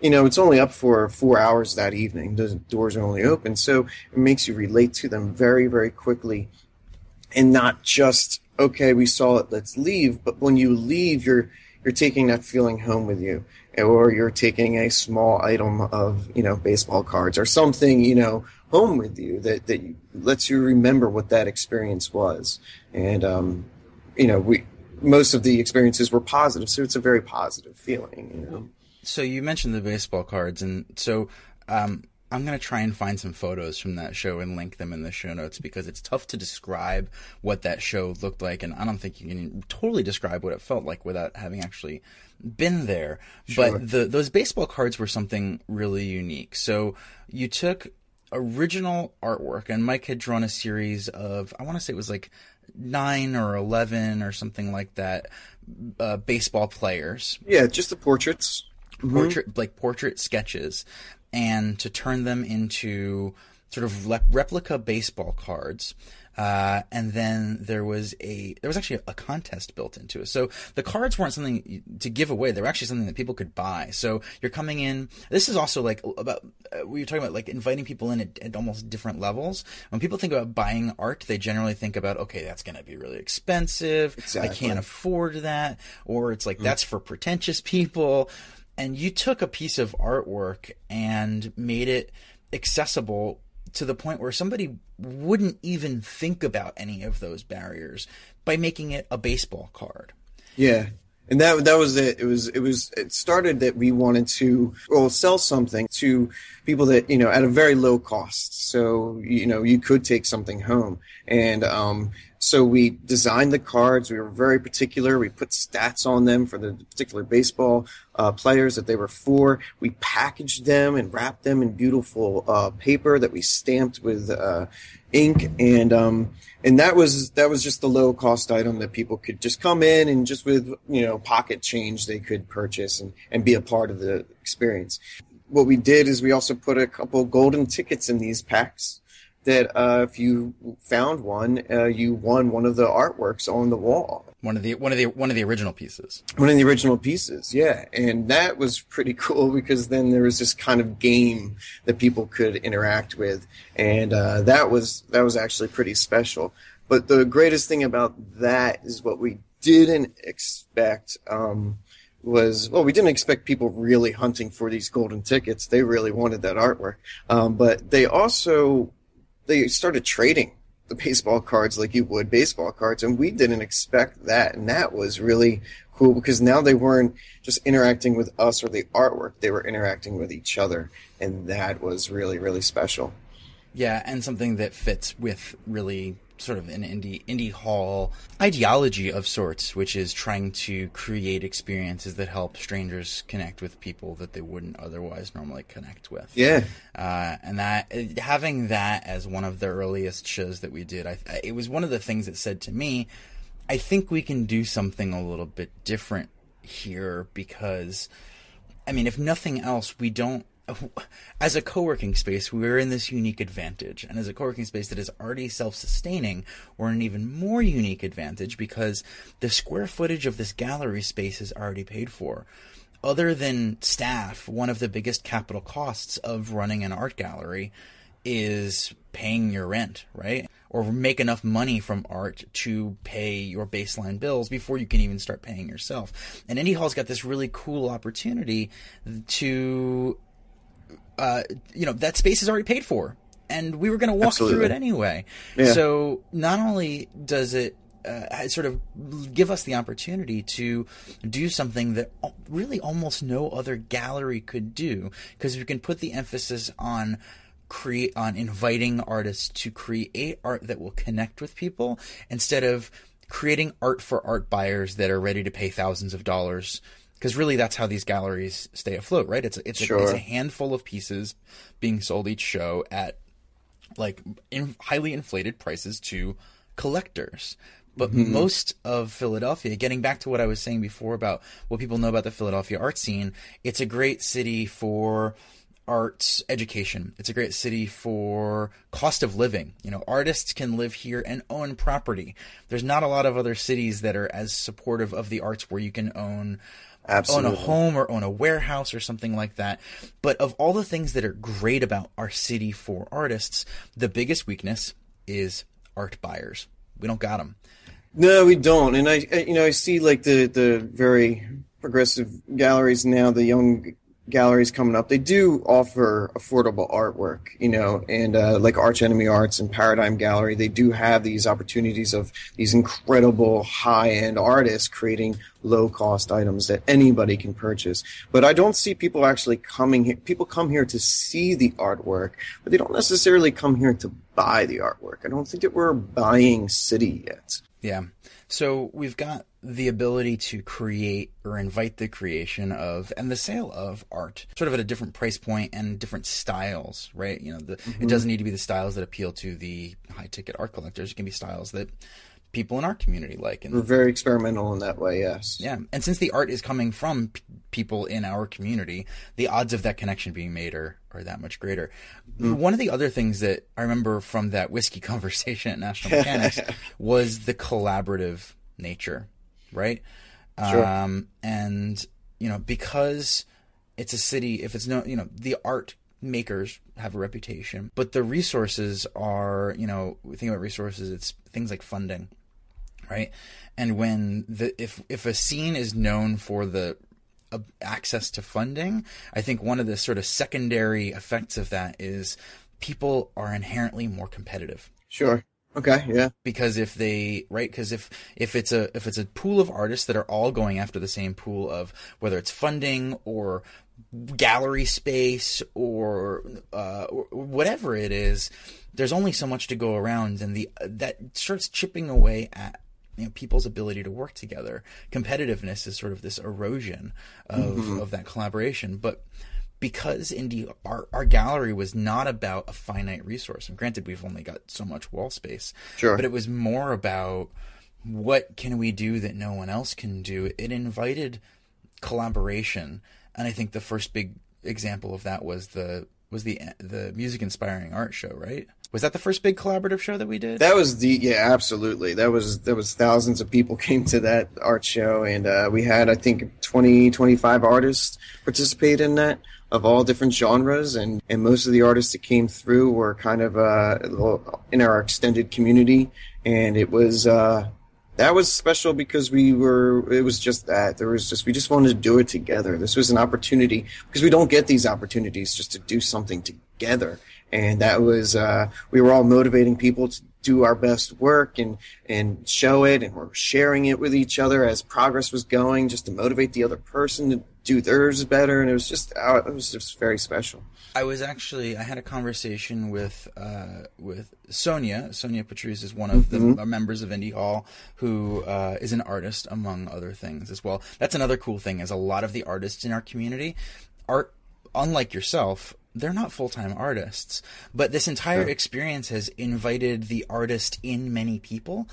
you know, it's only up for four hours that evening. The doors are only open. So it makes you relate to them very, very quickly and not just, okay, we saw it, let's leave. But when you leave, you're, you're taking that feeling home with you or you're taking a small item of, you know, baseball cards or something, you know, home with you that, that lets you remember what that experience was. And, um, you know, we, most of the experiences were positive. So it's a very positive feeling, you know. So you mentioned the baseball cards, and so um, I'm going to try and find some photos from that show and link them in the show notes because it's tough to describe what that show looked like, and I don't think you can totally describe what it felt like without having actually been there. Sure. But the, those baseball cards were something really unique. So you took original artwork, and Mike had drawn a series of I want to say it was like nine or eleven or something like that. Uh, baseball players. Yeah, just the portraits mm-hmm. portrait like portrait sketches and to turn them into sort of le- replica baseball cards. Uh, and then there was a there was actually a contest built into it. So the cards weren't something to give away; they were actually something that people could buy. So you're coming in. This is also like about uh, we were talking about like inviting people in at, at, almost different levels. When people think about buying art, they generally think about okay, that's going to be really expensive. Exactly. I can't afford that, or it's like mm. that's for pretentious people and you took a piece of artwork and made it accessible to the point where somebody wouldn't even think about any of those barriers by making it a baseball card. Yeah. And that that was it. It was it was it started that we wanted to well sell something to people that you know at a very low cost. So you know you could take something home, and um, so we designed the cards. We were very particular. We put stats on them for the particular baseball uh, players that they were for. We packaged them and wrapped them in beautiful uh, paper that we stamped with uh, ink, and um, and that was that was just the low cost item that people could just come in and just with you know pocket change they could purchase and and be a part of the experience. What we did is we also put a couple golden tickets in these packs that uh, if you found one, uh, you won one of the artworks on the wall. One of the one of the one of the original pieces. One of the original pieces, yeah, and that was pretty cool because then there was this kind of game that people could interact with, and uh, that was that was actually pretty special. But the greatest thing about that is what we didn't expect. Um, was well we didn't expect people really hunting for these golden tickets they really wanted that artwork um, but they also they started trading the baseball cards like you would baseball cards, and we didn't expect that, and that was really cool because now they weren't just interacting with us or the artwork; they were interacting with each other, and that was really really special. Yeah, and something that fits with really sort of an Indy Indy Hall ideology of sorts, which is trying to create experiences that help strangers connect with people that they wouldn't otherwise normally connect with. Yeah, uh, and that having that as one of the earliest shows that we did, I, it was one of the things that said to me, I think we can do something a little bit different here because. I mean, if nothing else, we don't as a co-working space, we're in this unique advantage. And as a co-working space that is already self-sustaining, we're in an even more unique advantage because the square footage of this gallery space is already paid for. Other than staff, one of the biggest capital costs of running an art gallery is paying your rent, right? or make enough money from art to pay your baseline bills before you can even start paying yourself. And Indy Hall's got this really cool opportunity to, uh, you know, that space is already paid for. And we were going to walk Absolutely. through it anyway. Yeah. So not only does it uh, sort of give us the opportunity to do something that really almost no other gallery could do because we can put the emphasis on create on inviting artists to create art that will connect with people instead of creating art for art buyers that are ready to pay thousands of dollars because really that's how these galleries stay afloat right it's it's, sure. a, it's a handful of pieces being sold each show at like in highly inflated prices to collectors but mm-hmm. most of Philadelphia, getting back to what I was saying before about what people know about the Philadelphia art scene, it's a great city for arts education. It's a great city for cost of living. You know, artists can live here and own property. There's not a lot of other cities that are as supportive of the arts where you can own Absolutely. own a home or on a warehouse or something like that. But of all the things that are great about our city for artists, the biggest weakness is art buyers. We don't got them. No, we don't. And I, you know, I see like the the very progressive galleries now, the young galleries coming up. They do offer affordable artwork, you know, and uh, like Arch Enemy Arts and Paradigm Gallery, they do have these opportunities of these incredible high end artists creating low cost items that anybody can purchase. But I don't see people actually coming here. People come here to see the artwork, but they don't necessarily come here to buy the artwork. I don't think that we're a buying city yet. Yeah. So we've got the ability to create or invite the creation of and the sale of art sort of at a different price point and different styles, right? You know, the, mm-hmm. it doesn't need to be the styles that appeal to the high ticket art collectors. It can be styles that people in our community like. And we're very experimental in that way. Yes. Yeah, and since the art is coming from p- people in our community, the odds of that connection being made are are that much greater. Mm. One of the other things that I remember from that whiskey conversation at National Mechanics was the collaborative nature, right? Sure. Um, and you know, because it's a city, if it's no, you know, the art makers have a reputation, but the resources are, you know, we think about resources, it's things like funding, right? And when the if if a scene is known for the uh, access to funding, I think one of the sort of secondary effects of that is people are inherently more competitive. Sure. Okay, yeah. Because if they right, because if if it's a if it's a pool of artists that are all going after the same pool of whether it's funding or gallery space or, uh, or whatever it is, there's only so much to go around, and the that starts chipping away at you know, people's ability to work together. Competitiveness is sort of this erosion of mm-hmm. of that collaboration, but because Indy our, our gallery was not about a finite resource. And granted, we've only got so much wall space. Sure. But it was more about what can we do that no one else can do. It invited collaboration, and I think the first big example of that was the was the the music inspiring art show, right? Was that the first big collaborative show that we did? That was the yeah, absolutely. That was that was thousands of people came to that art show, and uh, we had I think 20, 25 artists participate in that of all different genres, and and most of the artists that came through were kind of uh, in our extended community, and it was. Uh, that was special because we were it was just that there was just we just wanted to do it together this was an opportunity because we don't get these opportunities just to do something together and that was uh, we were all motivating people to do our best work and and show it and we're sharing it with each other as progress was going just to motivate the other person to do theirs better. And it was just uh, it was just very special. I was actually i had a conversation with uh, with sonia. Sonia patrice is one of mm-hmm. the members of Indy Hall who uh, is an artist among other things as well. That's another cool thing is a lot of the artists in our community art unlike yourself they're not full-time artists but this entire experience has invited the artist in many people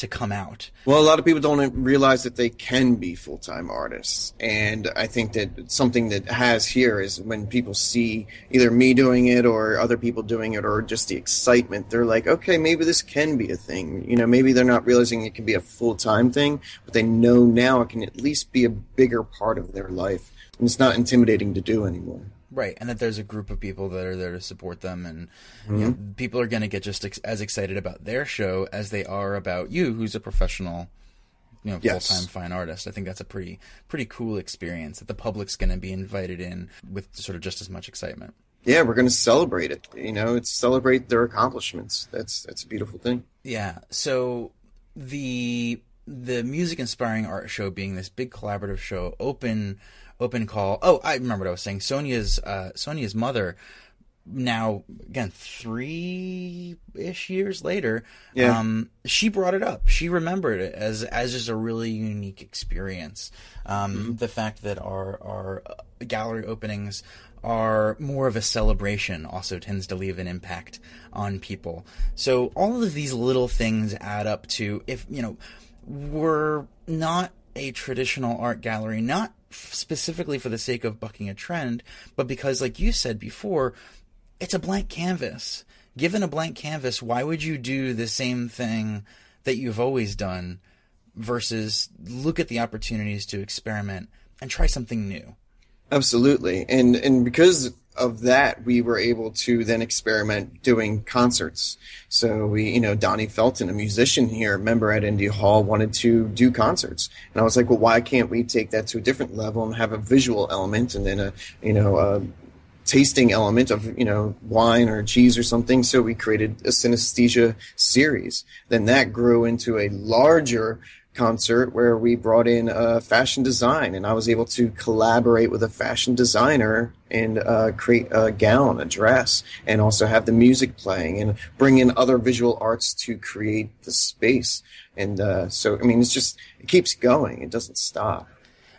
to come out. Well a lot of people don't realize that they can be full-time artists. And i think that something that has here is when people see either me doing it or other people doing it or just the excitement they're like okay maybe this can be a thing. You know maybe they're not realizing it can be a full-time thing but they know now it can at least be a bigger part of their life. And it's not intimidating to do anymore Right, and that there's a group of people that are there to support them, and mm-hmm. you know, people are going to get just ex- as excited about their show as they are about you, who's a professional, you know, yes. full time fine artist. I think that's a pretty pretty cool experience that the public's going to be invited in with sort of just as much excitement. Yeah, we're going to celebrate it. You know, it's celebrate their accomplishments. That's that's a beautiful thing. Yeah. So the the music inspiring art show being this big collaborative show, open open call. Oh, I remember what I was saying. Sonia's uh, Sonia's mother. Now again, three ish years later, yeah. um, she brought it up. She remembered it as as just a really unique experience. Um, mm-hmm. The fact that our our gallery openings are more of a celebration also tends to leave an impact on people. So all of these little things add up to if you know we're not a traditional art gallery, not specifically for the sake of bucking a trend, but because, like you said before, it's a blank canvas. Given a blank canvas, why would you do the same thing that you've always done versus look at the opportunities to experiment and try something new? Absolutely. And and because of that, we were able to then experiment doing concerts. So we, you know, Donnie Felton, a musician here, member at Indy Hall, wanted to do concerts, and I was like, well, why can't we take that to a different level and have a visual element and then a, you know, a tasting element of you know wine or cheese or something? So we created a synesthesia series. Then that grew into a larger concert where we brought in a fashion design and I was able to collaborate with a fashion designer and uh, create a gown, a dress, and also have the music playing and bring in other visual arts to create the space. And uh, so, I mean, it's just, it keeps going. It doesn't stop.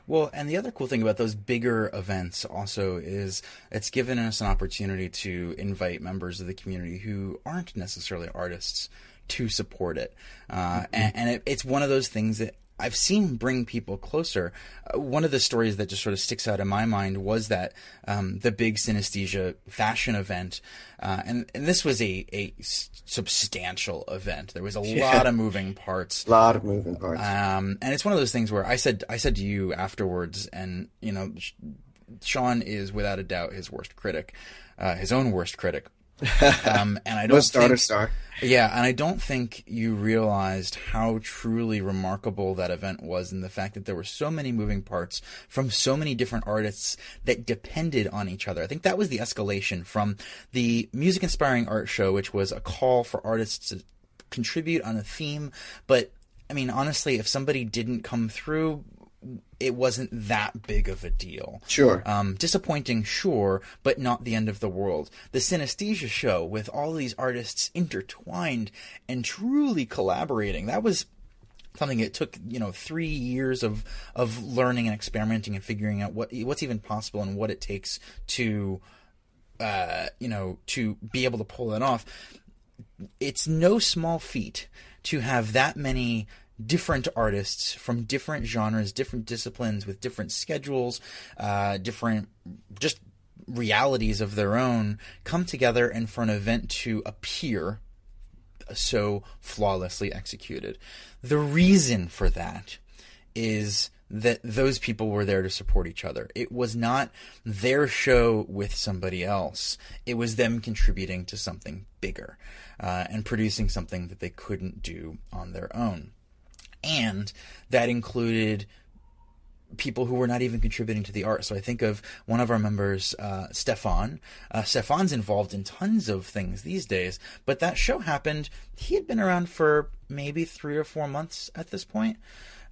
Well, and the other cool thing about those bigger events also is it's given us an opportunity to invite members of the community who aren't necessarily artists to support it. Uh, and, and it, it's one of those things that I've seen bring people closer. Uh, one of the stories that just sort of sticks out in my mind was that um, the big synesthesia fashion event, uh, and and this was a a substantial event. There was a yeah. lot of moving parts. A lot of moving parts. Um, and it's one of those things where I said I said to you afterwards, and you know, Sean is without a doubt his worst critic, uh, his own worst critic. Um, and I don't think, star. Yeah, and I don't think you realized how truly remarkable that event was, and the fact that there were so many moving parts from so many different artists that depended on each other. I think that was the escalation from the music inspiring art show, which was a call for artists to contribute on a theme, but I mean, honestly, if somebody didn't come through, it wasn't that big of a deal. Sure. Um, disappointing, sure, but not the end of the world. The Synesthesia show, with all these artists intertwined and truly collaborating, that was something it took you know three years of of learning and experimenting and figuring out what what's even possible and what it takes to uh, you know to be able to pull it off. It's no small feat to have that many different artists from different genres, different disciplines, with different schedules, uh, different just realities of their own, come together and for an event to appear so flawlessly executed. The reason for that is that those people were there to support each other. It was not their show with somebody else. It was them contributing to something bigger uh, and producing something that they couldn't do on their own and that included people who were not even contributing to the art. So I think of one of our members, uh, Stefan. Uh, Stefan's involved in tons of things these days, but that show happened. He had been around for maybe three or four months at this point.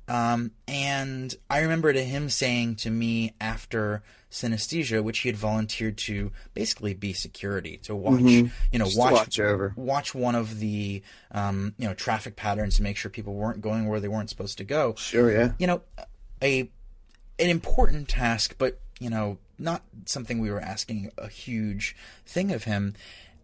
Um, and I remember to him saying to me after synesthesia, which he had volunteered to basically be security to watch, mm-hmm. you know, watch watch over, watch one of the, um, you know, traffic patterns to make sure people weren't going where they weren't supposed to go. Sure, yeah. You know, a an important task, but you know, not something we were asking a huge thing of him.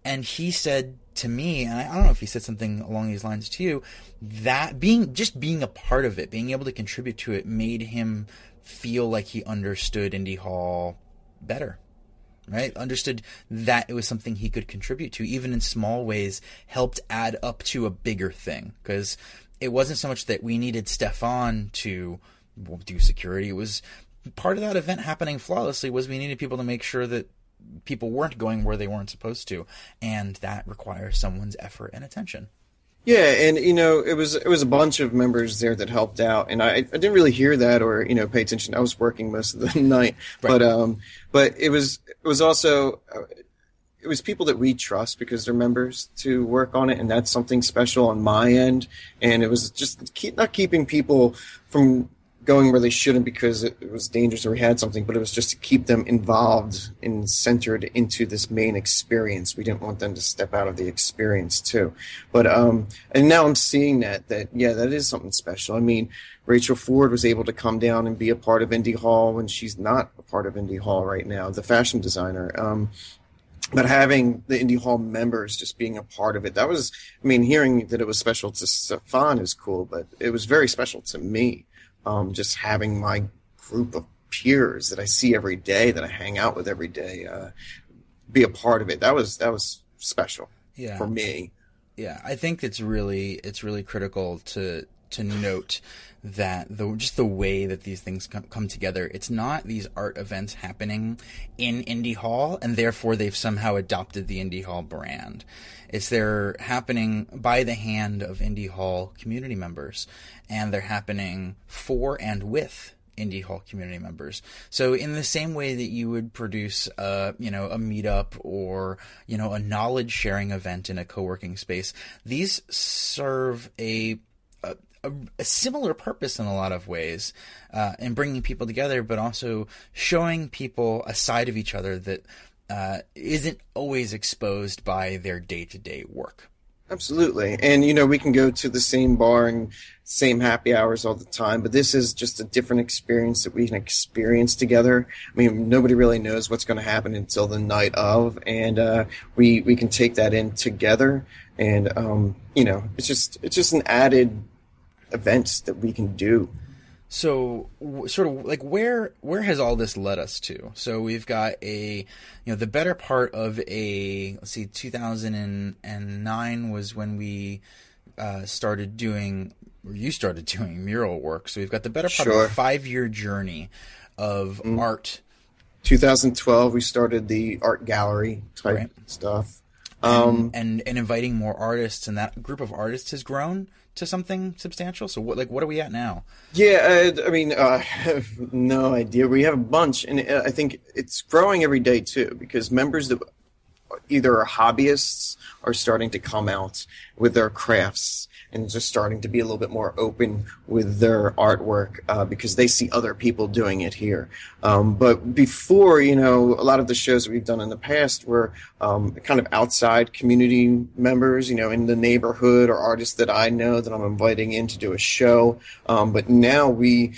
And he said to me, and I don't know if he said something along these lines to you, that being just being a part of it, being able to contribute to it, made him feel like he understood Indy Hall better. Right? Understood that it was something he could contribute to, even in small ways, helped add up to a bigger thing. Because it wasn't so much that we needed Stefan to do security. It was part of that event happening flawlessly was we needed people to make sure that people weren't going where they weren't supposed to, and that requires someone's effort and attention. Yeah, and you know, it was it was a bunch of members there that helped out, and I, I didn't really hear that or you know pay attention. I was working most of the night, right. but um, but it was it was also uh, it was people that we trust because they're members to work on it, and that's something special on my end. And it was just keep, not keeping people from going where they shouldn't because it, was dangerous or we had something, but it was just to keep them involved and centered into this main experience. We didn't want them to step out of the experience too. But um, and now I'm seeing that that yeah, that is something special. I mean, Rachel Ford was able to come down and be a part of Indy Hall when she's not a part of Indy Hall right now, the fashion designer. Um, but having the Indy Hall members just being a part of it, that was, I mean, hearing that it was special to Stefan is cool, but it was very special to me um, just having my group of peers that I see every day, that I hang out with every day, uh, be a part of it. That was that was special yeah. for me. Yeah, I think it's really it's really critical to to note that the just the way that these things come, come, together it's not these art events happening in Indy Hall and therefore they've somehow adopted the Indy Hall brand it's they're happening by the hand of Indy Hall community members and they're happening for and with Indy Hall community members. So in the same way that you would produce a, you know, a meetup or, you know, a knowledge sharing event in a co-working space, these serve a a, a similar purpose in a lot of ways uh, in bringing people together, but also showing people a side of each other that uh, not always exposed by their day to day work. Absolutely. And, you know, we can go to the same bar and same happy hours all the time, but this is just a different experience that we can experience together. I mean, nobody really knows what's going to happen until the night of, and, uh, we, we can take that in together. And, um, you know, it's just, it's just an added event that we can do so sort of like where where has all this led us to so we've got a you know the better part of a let's see 2009 was when we uh, started doing or you started doing mural work so we've got the better part sure. of a five year journey of mm. art 2012 we started the art gallery type right. stuff um, and, and and inviting more artists and that group of artists has grown to something substantial? So what like what are we at now? Yeah, uh, I mean, uh, I have no idea. We have a bunch, and uh, I think it's growing every day too because members that either are hobbyists are starting to come out with their crafts and just starting to be a little bit more open with their artwork uh, because they see other people doing it here. Um, but before, you know, a lot of the shows that we've done in the past were um, kind of outside community members, you know, in the neighborhood or artists that I know that I'm inviting in to do a show. Um, but now we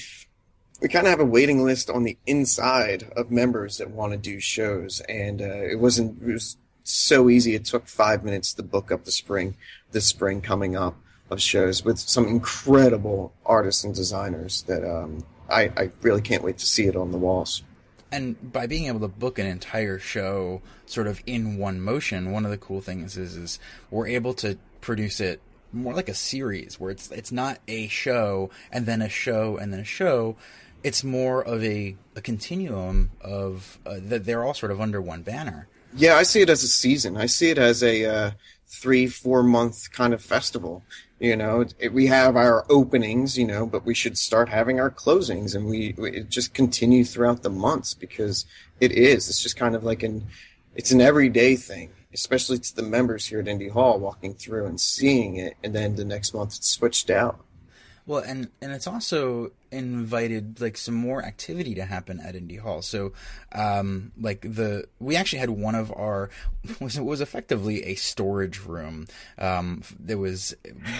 we kind of have a waiting list on the inside of members that want to do shows, and uh, it wasn't it was so easy. It took five minutes to book up the spring, this spring coming up of shows with some incredible artists and designers that um, I, I really can't wait to see it on the walls. And by being able to book an entire show sort of in one motion, one of the cool things is is we're able to produce it more like a series where it's it's not a show and then a show and then a show. It's more of a, a continuum of uh, that they're all sort of under one banner. Yeah, I see it as a season. I see it as a uh, three, four month kind of festival. You know, it, we have our openings, you know, but we should start having our closings, and we, we just continue throughout the months because it is. It's just kind of like an, it's an everyday thing, especially to the members here at Indy Hall, walking through and seeing it, and then the next month it's switched out. Well, and and it's also invited like some more activity to happen at Indy Hall. So, um, like the we actually had one of our was was effectively a storage room. Um, there was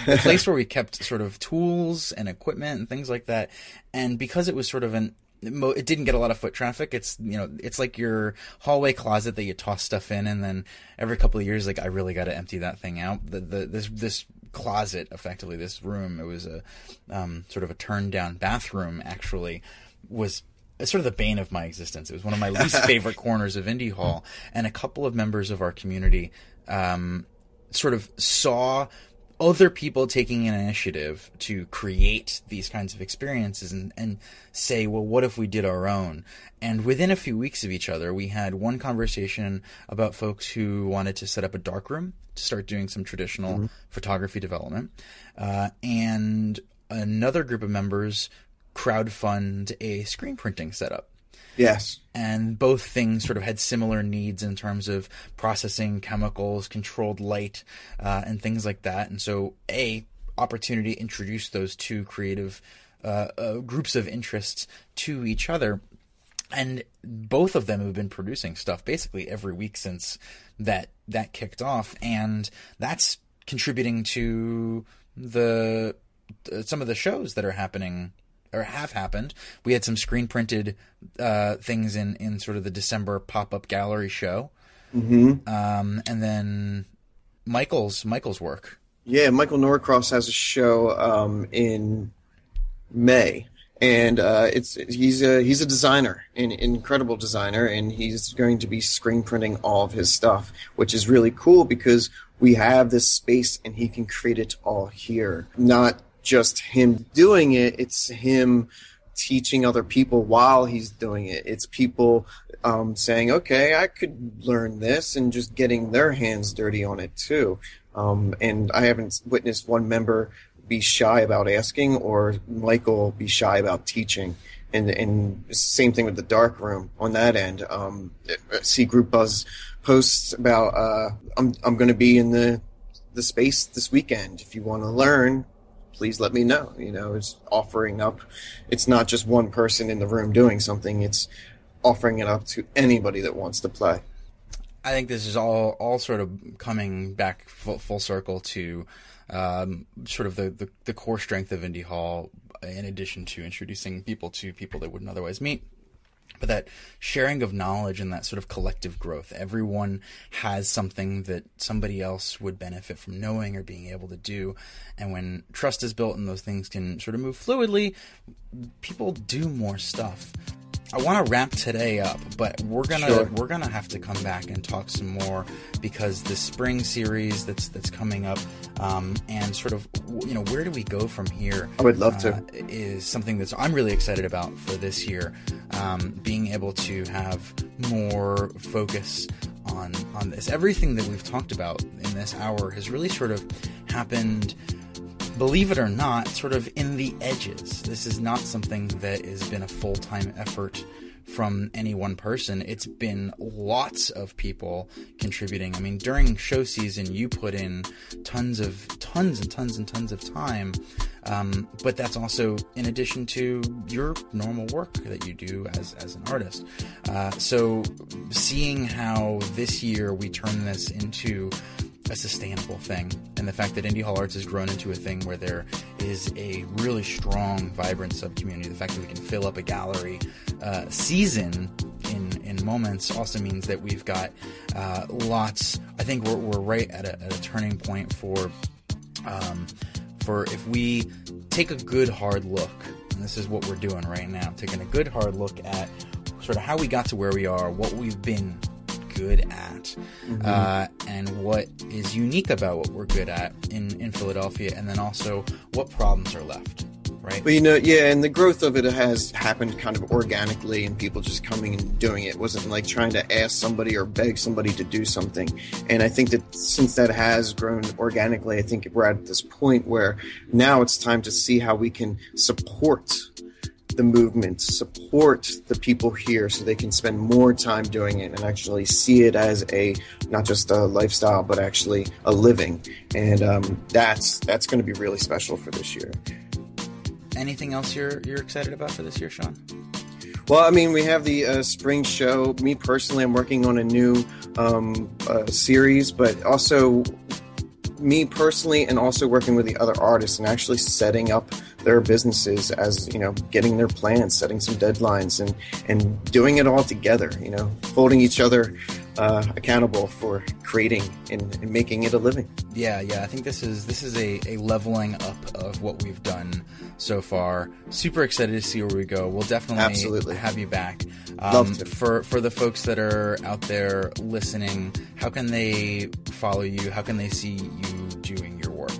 a place where we kept sort of tools and equipment and things like that. And because it was sort of an it didn't get a lot of foot traffic. It's you know it's like your hallway closet that you toss stuff in, and then every couple of years, like I really got to empty that thing out. The, the this this closet, effectively, this room. It was a um, sort of a turned down bathroom. Actually, was sort of the bane of my existence. It was one of my least favorite corners of Indy Hall, and a couple of members of our community um, sort of saw other people taking an initiative to create these kinds of experiences and, and say, well, what if we did our own? And within a few weeks of each other, we had one conversation about folks who wanted to set up a darkroom to start doing some traditional mm-hmm. photography development, uh, and another group of members crowdfund a screen printing setup. Yes. And both things sort of had similar needs in terms of processing chemicals, controlled light, uh, and things like that. And so, A, opportunity to introduce those two creative uh, uh, groups of interests to each other. And both of them have been producing stuff basically every week since that that kicked off, and that's contributing to the some of the shows that are happening or have happened. We had some screen printed uh, things in in sort of the December pop up gallery show, mm-hmm. um, and then Michael's Michael's work. Yeah, Michael Norcross has a show um, in May, and uh, it's he's a he's a designer, an incredible designer, and he's going to be screen printing all of his stuff, which is really cool because we have this space and he can create it all here, not just him doing it, it's him teaching other people while he's doing it. It's people um, saying, okay, I could learn this and just getting their hands dirty on it too. Um, and I haven't witnessed one member be shy about asking or Michael be shy about teaching. And, and same thing with the dark room on that end. Um, see Group Buzz posts about, uh, I'm, I'm going to be in the, the space this weekend. If you want to learn, please let me know. You know, it's offering up. It's not just one person in the room doing something. It's offering it up to anybody that wants to play. I think this is all all sort of coming back full, full circle to um, sort of the, the, the core strength of Indy Hall, in addition to introducing people to people they wouldn't otherwise meet but that sharing of knowledge and that sort of collective growth. Everyone has something that somebody else would benefit from knowing or being able to do. And when trust is built and those things can sort of move fluidly, people do more stuff. I want to wrap today up, but we're gonna sure. we're gonna have to come back and talk some more because the spring series that's that's coming up, um, and sort of you know where do we go from here? I would love uh, to. Is something that's I'm really excited about for this year, um, being able to have more focus on on this. Everything that we've talked about in this hour has really sort of happened believe it or not, sort of in the edges. This is not something that has been a full time effort from any one person. It's been lots of people contributing. I mean, during show season, you put in tons of, tons and tons and tons of time. Um, but that's also in addition to your normal work that you do as, as an artist. Uh, so seeing how this year we turn this into a sustainable thing. And the fact that Indy Hall Arts has grown into a thing where there is a really strong, vibrant sub community, the fact that we can fill up a gallery uh, season in, in moments also means that we've got uh, lots. I think we're, we're right at a, at a turning point for. Um, for if we take a good hard look, and this is what we're doing right now, taking a good hard look at sort of how we got to where we are, what we've been good at, mm-hmm. uh, and what is unique about what we're good at in, in Philadelphia, and then also what problems are left. Right. But you know, yeah, and the growth of it has happened kind of organically, and people just coming and doing it. it wasn't like trying to ask somebody or beg somebody to do something. And I think that since that has grown organically, I think we're at this point where now it's time to see how we can support the movement, support the people here so they can spend more time doing it and actually see it as a not just a lifestyle but actually a living. And um, that's that's going to be really special for this year. Anything else you're you're excited about for this year, Sean? Well, I mean, we have the uh, spring show. Me personally, I'm working on a new um, uh, series, but also me personally, and also working with the other artists and actually setting up their businesses as you know getting their plans setting some deadlines and and doing it all together you know holding each other uh, accountable for creating and, and, making it a living. Yeah yeah i think this is this is a, a leveling up of what we've done so far. Super excited to see where we go. We'll definitely Absolutely. have you back. Um, Love to. for for the folks that are out there listening how can they follow you? How can they see you doing your work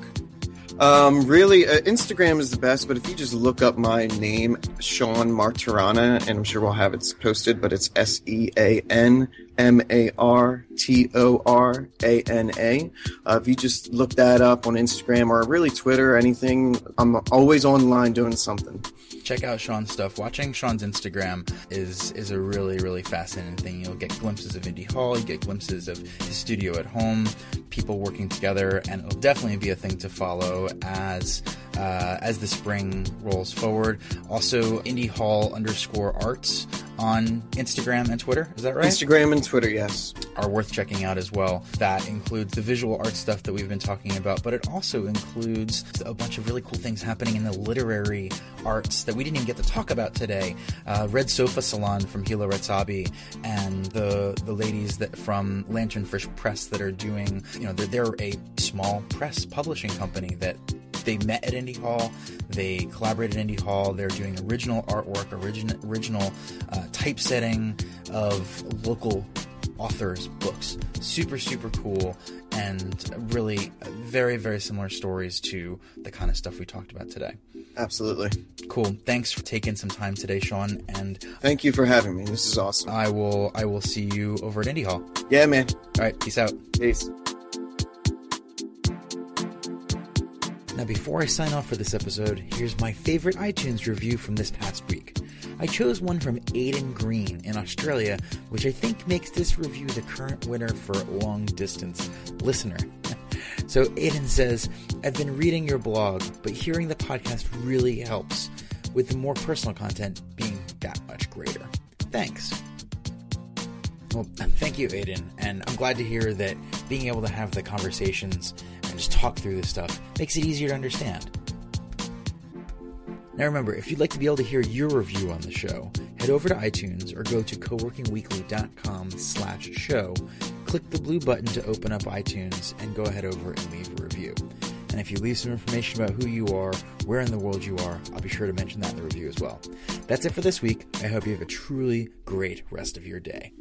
Um, really, uh, Instagram is the best, but if you just look up my name, Sean Martorana, and I'm sure we'll have it posted, but it's S E A N M A R T O R A N A. Uh, if you just look that up on Instagram or really Twitter or anything, I'm always online doing something check out Sean's stuff. Watching Sean's Instagram is is a really really fascinating thing. You'll get glimpses of Indy Hall, you get glimpses of his studio at home, people working together, and it'll definitely be a thing to follow as uh, as the spring rolls forward. Also, Indy Hall underscore arts on Instagram and Twitter. Is that right? Instagram and Twitter, yes. Are worth checking out as well. That includes the visual art stuff that we've been talking about, but it also includes a bunch of really cool things happening in the literary arts that we didn't even get to talk about today. Uh, Red Sofa Salon from Hila Ratzabi and the the ladies that from Lanternfish Press that are doing, you know, they're, they're a small press publishing company that they met at Indy Hall. They collaborated at Indy Hall. They're doing original artwork, original original uh, typesetting of local authors' books. Super super cool and really very very similar stories to the kind of stuff we talked about today. Absolutely. Cool. Thanks for taking some time today, Sean. And thank you for having me. This is awesome. I will I will see you over at Indy Hall. Yeah, man. All right. Peace out. Peace. Now, before I sign off for this episode, here's my favorite iTunes review from this past week. I chose one from Aidan Green in Australia, which I think makes this review the current winner for long distance listener. so Aiden says, I've been reading your blog, but hearing the podcast really helps, with the more personal content being that much greater. Thanks. Well, thank you, Aiden, and I'm glad to hear that being able to have the conversations just talk through this stuff. Makes it easier to understand. Now remember, if you'd like to be able to hear your review on the show, head over to iTunes or go to coworkingweekly.com slash show, click the blue button to open up iTunes, and go ahead over and leave a review. And if you leave some information about who you are, where in the world you are, I'll be sure to mention that in the review as well. That's it for this week. I hope you have a truly great rest of your day.